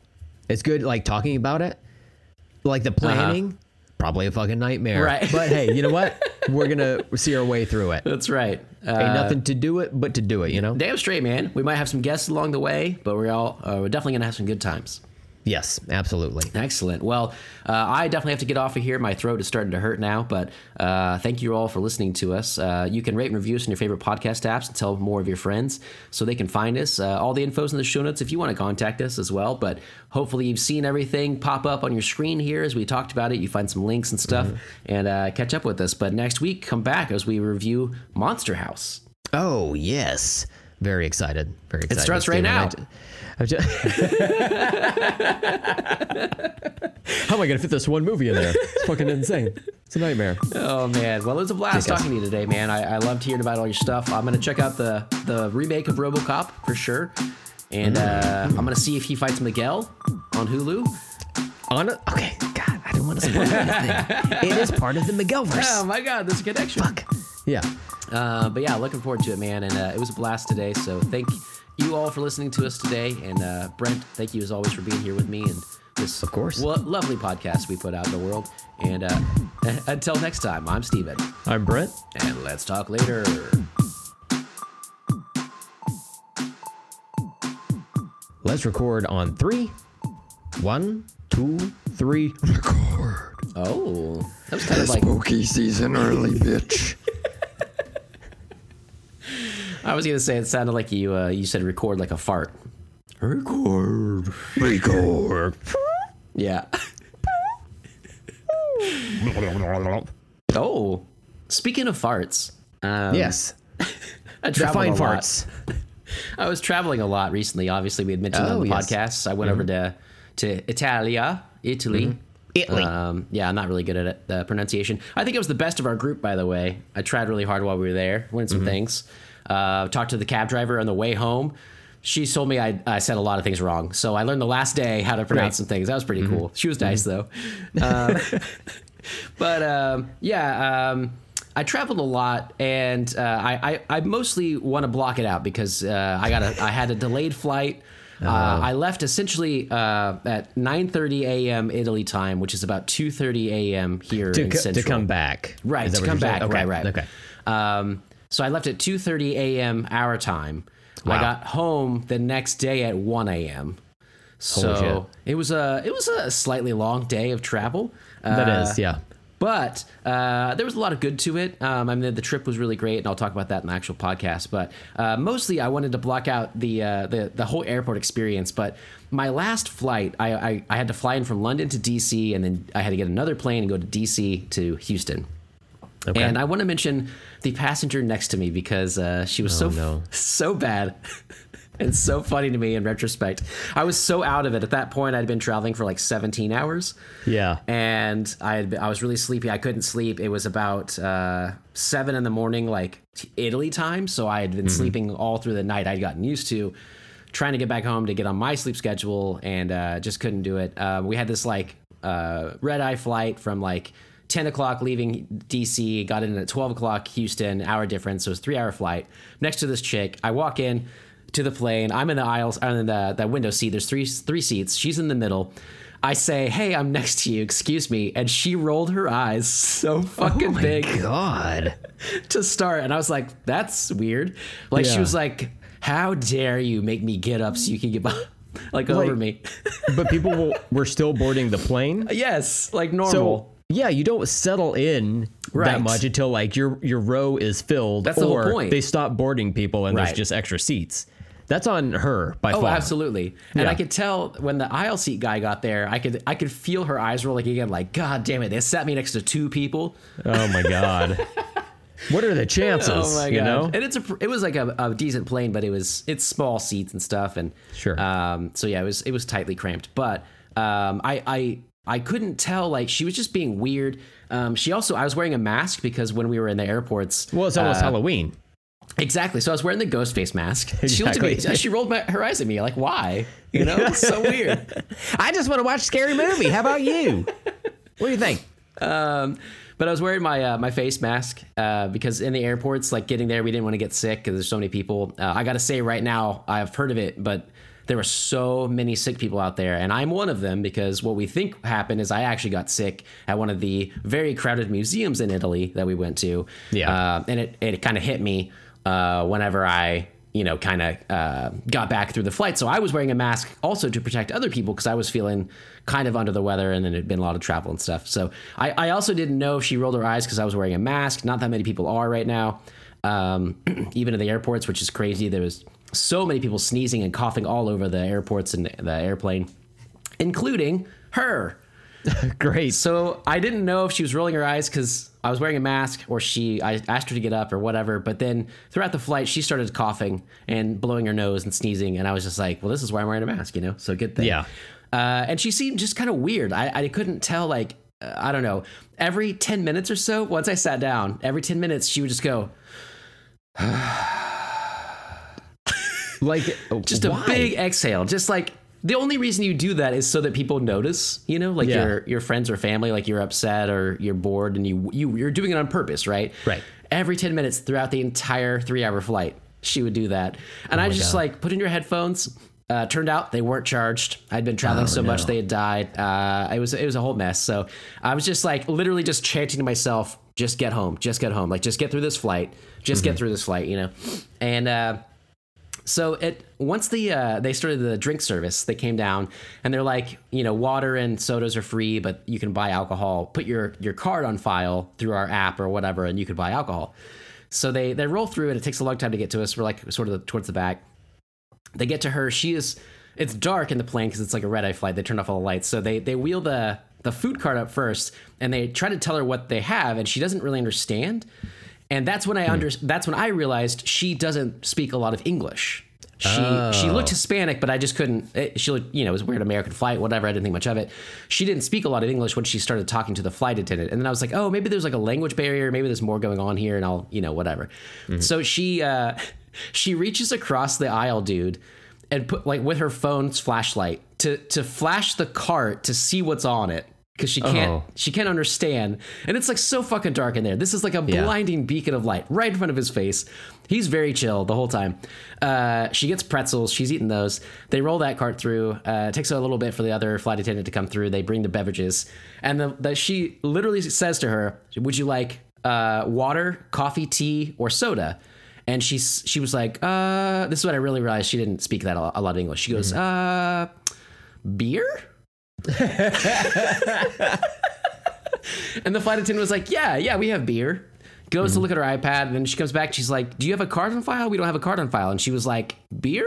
It's good, like, talking about it. Like, the planning, probably a fucking nightmare.
Uh-huh. Right.
But hey, you know what? [laughs] We're going to see our way through it.
That's right. Uh,
Ain't nothing to do it but to do it, you know?
damn straight, man. We might have some guests along the way, but we're all uh, we're definitely gonna have some good times.
Yes, absolutely.
Excellent. Well, uh, I definitely have to get off of here. My throat is starting to hurt now, but uh, thank you all for listening to us. Uh, you can rate and review us in your favorite podcast apps and tell more of your friends so they can find us. Uh, all the info's in the show notes if you want to contact us as well. But hopefully, you've seen everything pop up on your screen here as we talked about it. You find some links and stuff and uh, catch up with us. But next week, come back as we review Monster House.
Oh, yes. Very excited. Very excited.
It starts right now.
I ju- I ju- How am I going to fit this one movie in there? It's fucking insane. It's a nightmare.
Oh man, well it was a blast talking to you today, man. I, I loved hearing about all your stuff. I'm gonna check out the the remake of RoboCop for sure, and uh, I'm gonna see if he fights Miguel on Hulu.
On a, okay, God, I don't want to spoil anything. it is part of the McGilverse.
Oh my God, there's a connection.
Fuck. Yeah.
Uh, but yeah, looking forward to it, man. And uh, it was a blast today. So thank you all for listening to us today. And uh, Brent, thank you as always for being here with me and this
Of course.
lo- lovely podcast we put out in the world. And uh, [laughs] until next time, I'm Steven.
I'm Brent.
And let's talk later.
Let's record on three. One, two, three. [laughs] Record.
Oh, that was kind of like
Spooky season early, [laughs] bitch.
I was gonna say it sounded like you uh, you said record like a fart.
Record. Record.
Yeah. [laughs] Oh, speaking of farts, um,
Yes. [laughs]
I traveled
Define
a
farts. [laughs]
I was traveling a lot recently. Obviously, we had mentioned
Oh,
on the
yes.
podcast. I went over to to Italia, Italy.
Italy.
Um, yeah, I'm not really good at it, the pronunciation. I think it was the best of our group, by the way. I tried really hard while we were there, learned some things. Uh, talked to the cab driver on the way home. She told me I, I said a lot of things wrong, so I learned the last day how to pronounce
Right.
some things. That was pretty cool. She was nice though. [laughs] Um, but um, yeah, um, I traveled a lot, and uh, I, I I mostly want to block it out because uh, I got a I had a delayed flight. [laughs] Uh, I left essentially uh, at 9:30 a.m. Italy time, which is about 2:30 a.m. here
To,
in
co- to come back.
Right to come back.
Okay.
Right, right.
Okay.
Um, So I left at 2:30 a.m. our time. I got home the next day at 1 a.m. So it was a it was a slightly long day of travel.
That
Uh,
is, yeah.
but uh, there was a lot of good to it. Um, I mean, the trip was really great, and I'll talk about that in the actual podcast. But uh, mostly, I wanted to block out the, uh, the the whole airport experience. But my last flight, I, I I had to fly in from London to DC, and then I had to get another plane and go to DC to Houston.
Okay.
And I want to mention the passenger next to me because uh, she was so
no. [laughs]
so bad [laughs] and so funny to me in retrospect. I was so out of it at that point. I'd been traveling for like 17 hours.
Yeah.
and I had, I was really sleepy. I couldn't sleep. It was about uh, seven in the morning, like Italy time. So I had been sleeping all through the night. I'd gotten used to trying to get back home to get on my sleep schedule, and uh, just couldn't do it. Uh, we had this like uh, red eye flight from like 10 o'clock leaving DC, got in at 12 o'clock Houston, hour difference. So it was a three hour flight. Next to this chick, I walk in to the plane. I'm in the aisles, I'm in the, the window seat. There's three three seats. She's in the middle. I say, "Hey, I'm next to you. Excuse me." And she rolled her eyes so fucking
Oh
big
God. [laughs]
to start, and I was like, "That's weird." Like she was like, "How dare you make me get up so you can get by, [laughs] like over me?"
But people [laughs] were still boarding the plane.
yes, like normal.
So yeah, you don't settle in
Right.
that much until like your your row is filled,
That's the whole point.
they stop boarding people and there's just extra seats. That's on her by
Oh,
far.
absolutely. And
Yeah.
I could tell when the aisle seat guy got there, I could I could feel her eyes rolling again, like, God damn it, they sat me next to two people.
Oh my god. [laughs] what are the chances?
Oh my god!
You know?
And it's a it was like a, a decent plane, but it was it's small seats and stuff, and
Sure.
Um, so yeah, it was it was tightly cramped, but um, I I I couldn't tell like she was just being weird. Um, she also I was wearing a mask because when we were in the airports,
well, it's almost
uh,
Halloween.
Exactly. So I was wearing the ghost face mask. [laughs] She looked at
Exactly.
me. She rolled my, her eyes at me like, "Why?" You know, it's so weird. [laughs]
I just want to watch a scary movie. How about you? What do you think?
Um, but I was wearing my uh, my face mask uh, because in the airports, like getting there, we didn't want to get sick because there's so many people. Uh, I got to say right now, I've heard of it, but there were so many sick people out there, and I'm one of them because what we think happened is I actually got sick at one of the very crowded museums in Italy that we went to.
Yeah.
uh, and it it kind of hit me uh, whenever I. You know, kind of uh, got back through the flight. So I was wearing a mask also to protect other people because I was feeling kind of under the weather and then it'd been a lot of travel and stuff. So I, I also didn't know if she rolled her eyes because I was wearing a mask. Not that many people are right now, um, [clears throat] even in the airports, which is crazy. There was so many people sneezing and coughing all over the airports and the airplane, including her. [laughs]
Great.
So I didn't know if she was rolling her eyes because I was wearing a mask or she I asked her to get up or whatever. But then throughout the flight, she started coughing and blowing her nose and sneezing, and I was just like, "Well, this is why I'm wearing a mask," you know. So good thing.
Yeah.
Uh, and she seemed just kind of weird. I, I couldn't tell like uh, I don't know. Every ten minutes or so, once I sat down, every ten minutes she would just go [sighs]
like
just a big exhale, just like. The only reason you do that is so that people notice, you know, like
Yeah.
your your friends or family, like you're upset or you're bored, and you you you're doing it on purpose, right?
Right.
Every ten minutes throughout the entire three hour flight, she would do that, and I just
God.
like put in your headphones. Uh, turned out they weren't charged. I'd been traveling so much they had died. Uh, it was it was a whole mess. So I was just like literally just chanting to myself, "Just get home, just get home, like just get through this flight, just get through this flight," you know. And uh, so it once the uh, they started the drink service, they came down and they're like, you know, water and sodas are free, but you can buy alcohol. Put your your card on file through our app or whatever, and you could buy alcohol. So they they roll through and It takes a long time to get to us. We're like sort of towards the back. They get to her. She is. It's dark in the plane because it's like a red eye flight. They turned off all the lights. So they they wheel the the food cart up first, and they try to tell her what they have, and she doesn't really understand. And that's when I hmm. under that's when I realized she doesn't speak a lot of English. She she oh. looked Hispanic, but I just couldn't. It, she looked, you know, it was a weird American flight, whatever. I didn't think much of it. She didn't speak a lot of English when she started talking to the flight attendant, and then I was like, oh, maybe there's like a language barrier. Maybe there's more going on here, and I'll, you know, whatever. Mm-hmm. So she uh, [laughs] she reaches across the aisle, dude, and put like with her phone's flashlight to to flash the cart to see what's on it because she can't
Oh.
she can't understand, and it's like so fucking dark in there. This is like a
Yeah.
blinding beacon of light right in front of his face. He's very chill the whole time. Uh, she gets pretzels. She's eating those. They roll that cart through. Uh, it takes a little bit for the other flight attendant to come through. They bring the beverages, and the, the she literally says to her, "Would you like uh, water, coffee, tea, or soda. And she's she was like, uh, this is what I really realized. She didn't speak that a lot, a lot of English. She goes, uh, beer. And the flight attendant was like, yeah, yeah, we have beer. Goes to mm-hmm. look at her iPad, and then she comes back. She's like, "Do you have a card on file? We don't have a card on file." And she was like, "Beer?"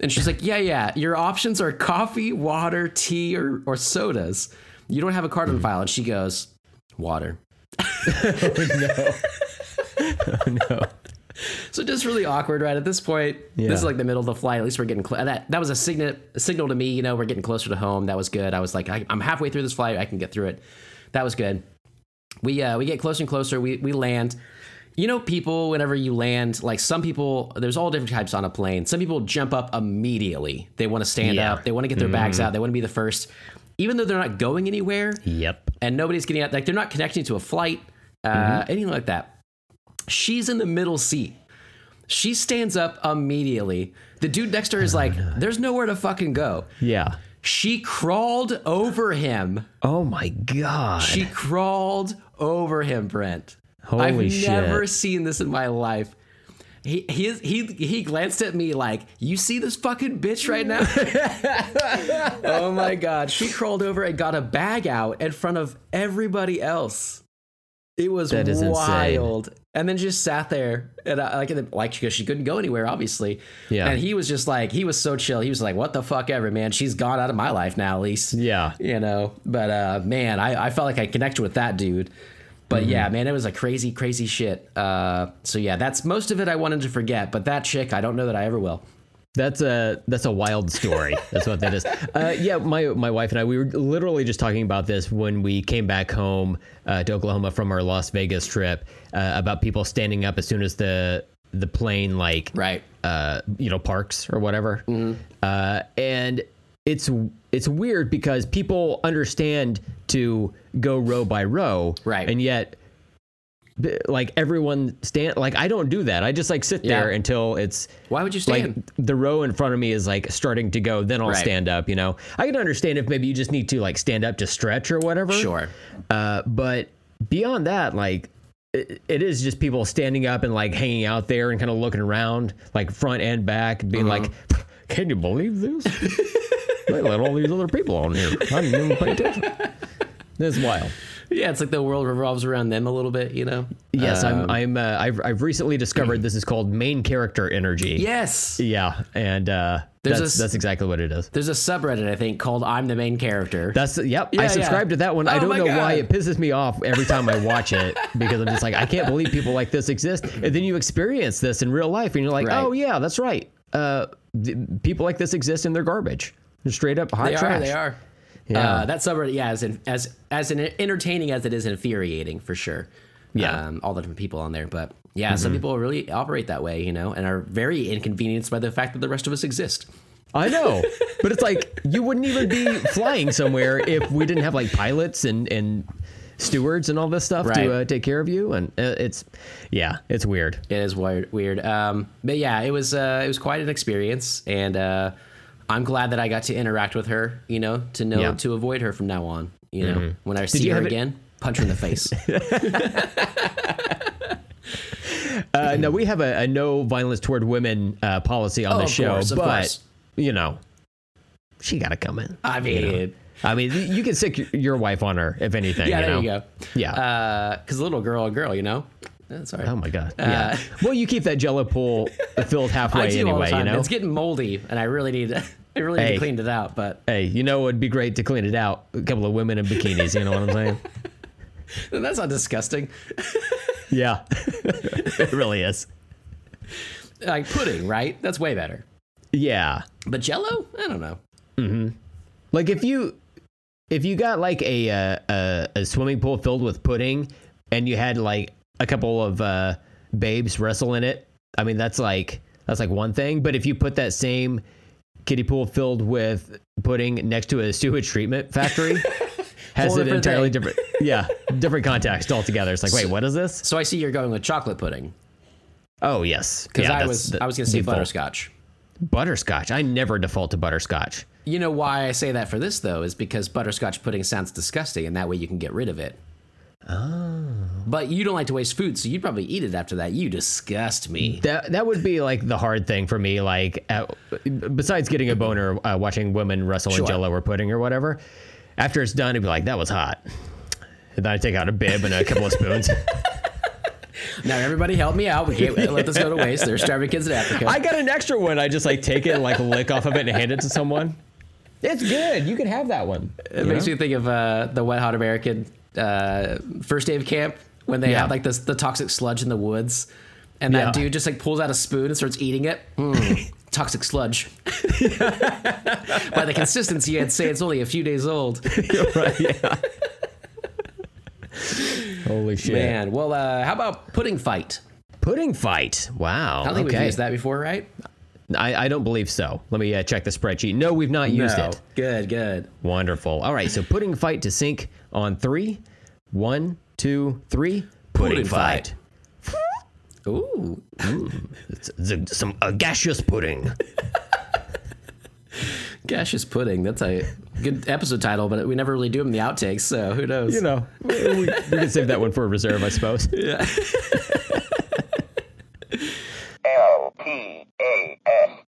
And she's like, "Yeah, yeah. Your options are coffee, water, tea, or or sodas. You don't have a card on mm-hmm. file." And she goes, "Water." [laughs]
Oh, no. [laughs] Oh, no.
So just really awkward, right? At this point,
Yeah.
this is like the middle of the flight. At least we're getting cl- that. That was a signal, a signal to me. You know, we're getting closer to home. That was good. I was like, I, I'm halfway through this flight. I can get through it. That was good. We uh, we get closer and closer. We we land. You know, people. Whenever you land, like some people, there's all different types on a plane. Some people jump up immediately. They want to stand
Yeah.
up. They want to get their bags out. They want to be the first, even though they're not going anywhere
Yep.
and nobody's getting out. Like they're not connecting to a flight, uh,
Mm-hmm.
anything like that. She's in the middle seat. She stands up immediately. The dude next to her is oh like, "There's nowhere to fucking go."
Yeah.
She crawled over him.
Oh my god.
She crawled over him, Brent.
Holy shit.
I've never seen this in my life. He he he he glanced at me like, "You see this fucking bitch right now?" [laughs] oh my god! She crawled over and got a bag out in front of everybody else. It was
That is insane.
And then just sat there and I, like like because she couldn't go anywhere, obviously.
Yeah.
And he was just like he was so chill. He was like, "What the fuck ever, man? She's gone out of my life now, at least."
Yeah.
you know but uh man i, I felt like i connected with that dude but
Mm-hmm.
yeah man it was a crazy crazy shit uh so yeah that's most of it i wanted to forget but that chick i don't know that i ever will
That's a that's a wild story. That's what that is. Uh, yeah, my my wife and I we were literally just talking about this when we came back home uh, to Oklahoma from our Las Vegas trip uh, about people standing up as soon as the the plane like
right
uh, you know parks or whatever. Uh, and it's it's weird because people understand to go row by row,
Right.
And yet, like everyone stand like I don't do that. I just like sit there
Yeah.
until it's
why would you stand?
like the row in front of me is like starting to go. Then I'll
Right.
stand up. You know, I can understand if maybe you just need to like stand up to stretch or whatever.
sure
Uh, but beyond that, like it, it is just people standing up and like hanging out there and kind of looking around, like front and back, being like, "Can you believe this? they let all these other people on here. I didn't even pay attention." [laughs] That's wild.
Yeah it's like the world revolves around them a little bit you know
Yes,
Um,
I'm. I'm. Uh, I've. I've recently discovered this is called main character energy.
yes
Yeah, and uh,
There's
that's
a
that's exactly what it is.
there's a subreddit i think called i'm the main character
That's yep.
Yeah,
I
yeah.
subscribe to that one. I
Oh
don't
my
know why it pisses me off every time I watch it because I'm just like I can't believe people like this exist. And then you experience this in real life, and you're like,
Right.
oh yeah, that's right. Uh, th- people like this exist, and they're garbage. They're straight up hot
they
trash.
are they are
Yeah.
uh, that subreddit yeah as in, as as an entertaining as it is infuriating for sure
Yeah. Mm-hmm.
um, all the different people on there but yeah some people really operate that way you know and are very inconvenienced by the fact that the rest of us exist
I know, but it's like you wouldn't even be flying somewhere if we didn't have like pilots and and stewards and all this stuff
Right.
to uh, take care of you. And uh, it's yeah, it's weird.
It is weird. Weird. Um, but yeah, it was uh, it was quite an experience, and uh, I'm glad that I got to interact with her. You know, to know
Yeah. Mm-hmm.
to avoid her from now on. You know, when I see her
it-
again, punch her in the face. [laughs]
Uh, no, we have a, a no violence toward women uh, policy on
Oh,
the show,
course,
but
course.
you know, she got to come in.
I mean,
I mean, you can sick your, wife on her if anything.
yeah,
you
there
know?
you go.
Yeah.
because little girl, a girl, you know. Right.
oh my god. yeah. Well, you keep that Jello pool filled [laughs] halfway
do all the
anyway. You know.
It's getting moldy, and I really need to. [laughs] I really need to clean it out, but
hey, you know, it'd be great to clean it out. A couple of women in bikinis. You know what I'm saying? [laughs]
that's not disgusting.
Yeah. it really is.
Like pudding, right? That's way better.
Yeah.
But Jello, I don't know.
Like if you if you got like a uh, a, a swimming pool filled with pudding and you had like a couple of uh, babes wrestle in it, I mean that's like that's like one thing. But if you put that same kiddie pool filled with pudding next to a sewage treatment factory, [laughs] has an entirely
thing.
different yeah different context altogether. It's like wait, what is this?
So I see you're going with chocolate pudding
Oh yes,
because
Yeah,
I was
the
I was going to say
default.
butterscotch.
Butterscotch. I never default to butterscotch.
You know why I say that for this though is because butterscotch pudding sounds disgusting, and that way you can get rid of it. But you don't like to waste food, so you'd probably eat it after that. You disgust me.
That that would be like the hard thing for me. Like, uh, besides getting a boner uh, watching women wrestle
Sure.
in Jello or pudding or whatever. After it's done, it'd be like that was hot. And then I take out a bib and a couple of spoons. [laughs]
Now everybody help me out. We can't let this go to waste. There's starving kids in Africa.
I got an extra one. I just like take it and like lick off of it and hand it to someone. It's good. You can have that one.
It makes me think of uh, the Wet Hot American uh, first day of camp when they
Yeah.
have like this the toxic sludge in the woods, and that
Yeah.
dude just like pulls out a spoon and starts eating it. Mm, [laughs] toxic sludge. [laughs] By the consistency, I'd say it's only a few days old. [laughs]
right? Yeah. Holy shit!
Man, well, uh, how about pudding fight?
Pudding fight. Wow.
I don't think we've used that before, right?
I, I don't believe so. Let me uh, check the spreadsheet. No, we've not used
No.
it.
Good, good.
Wonderful. All right, so putting fight to sync on three. One, two, three. Pudding,
Pudding
fight.
fight. Ooh,
It's, it's some a gaseous pudding. [laughs]
gaseous pudding. That's a good episode title, but we never really do them in the outtakes, so who knows?
You know, we, we can save that one for a reserve, I suppose. [laughs] P A S.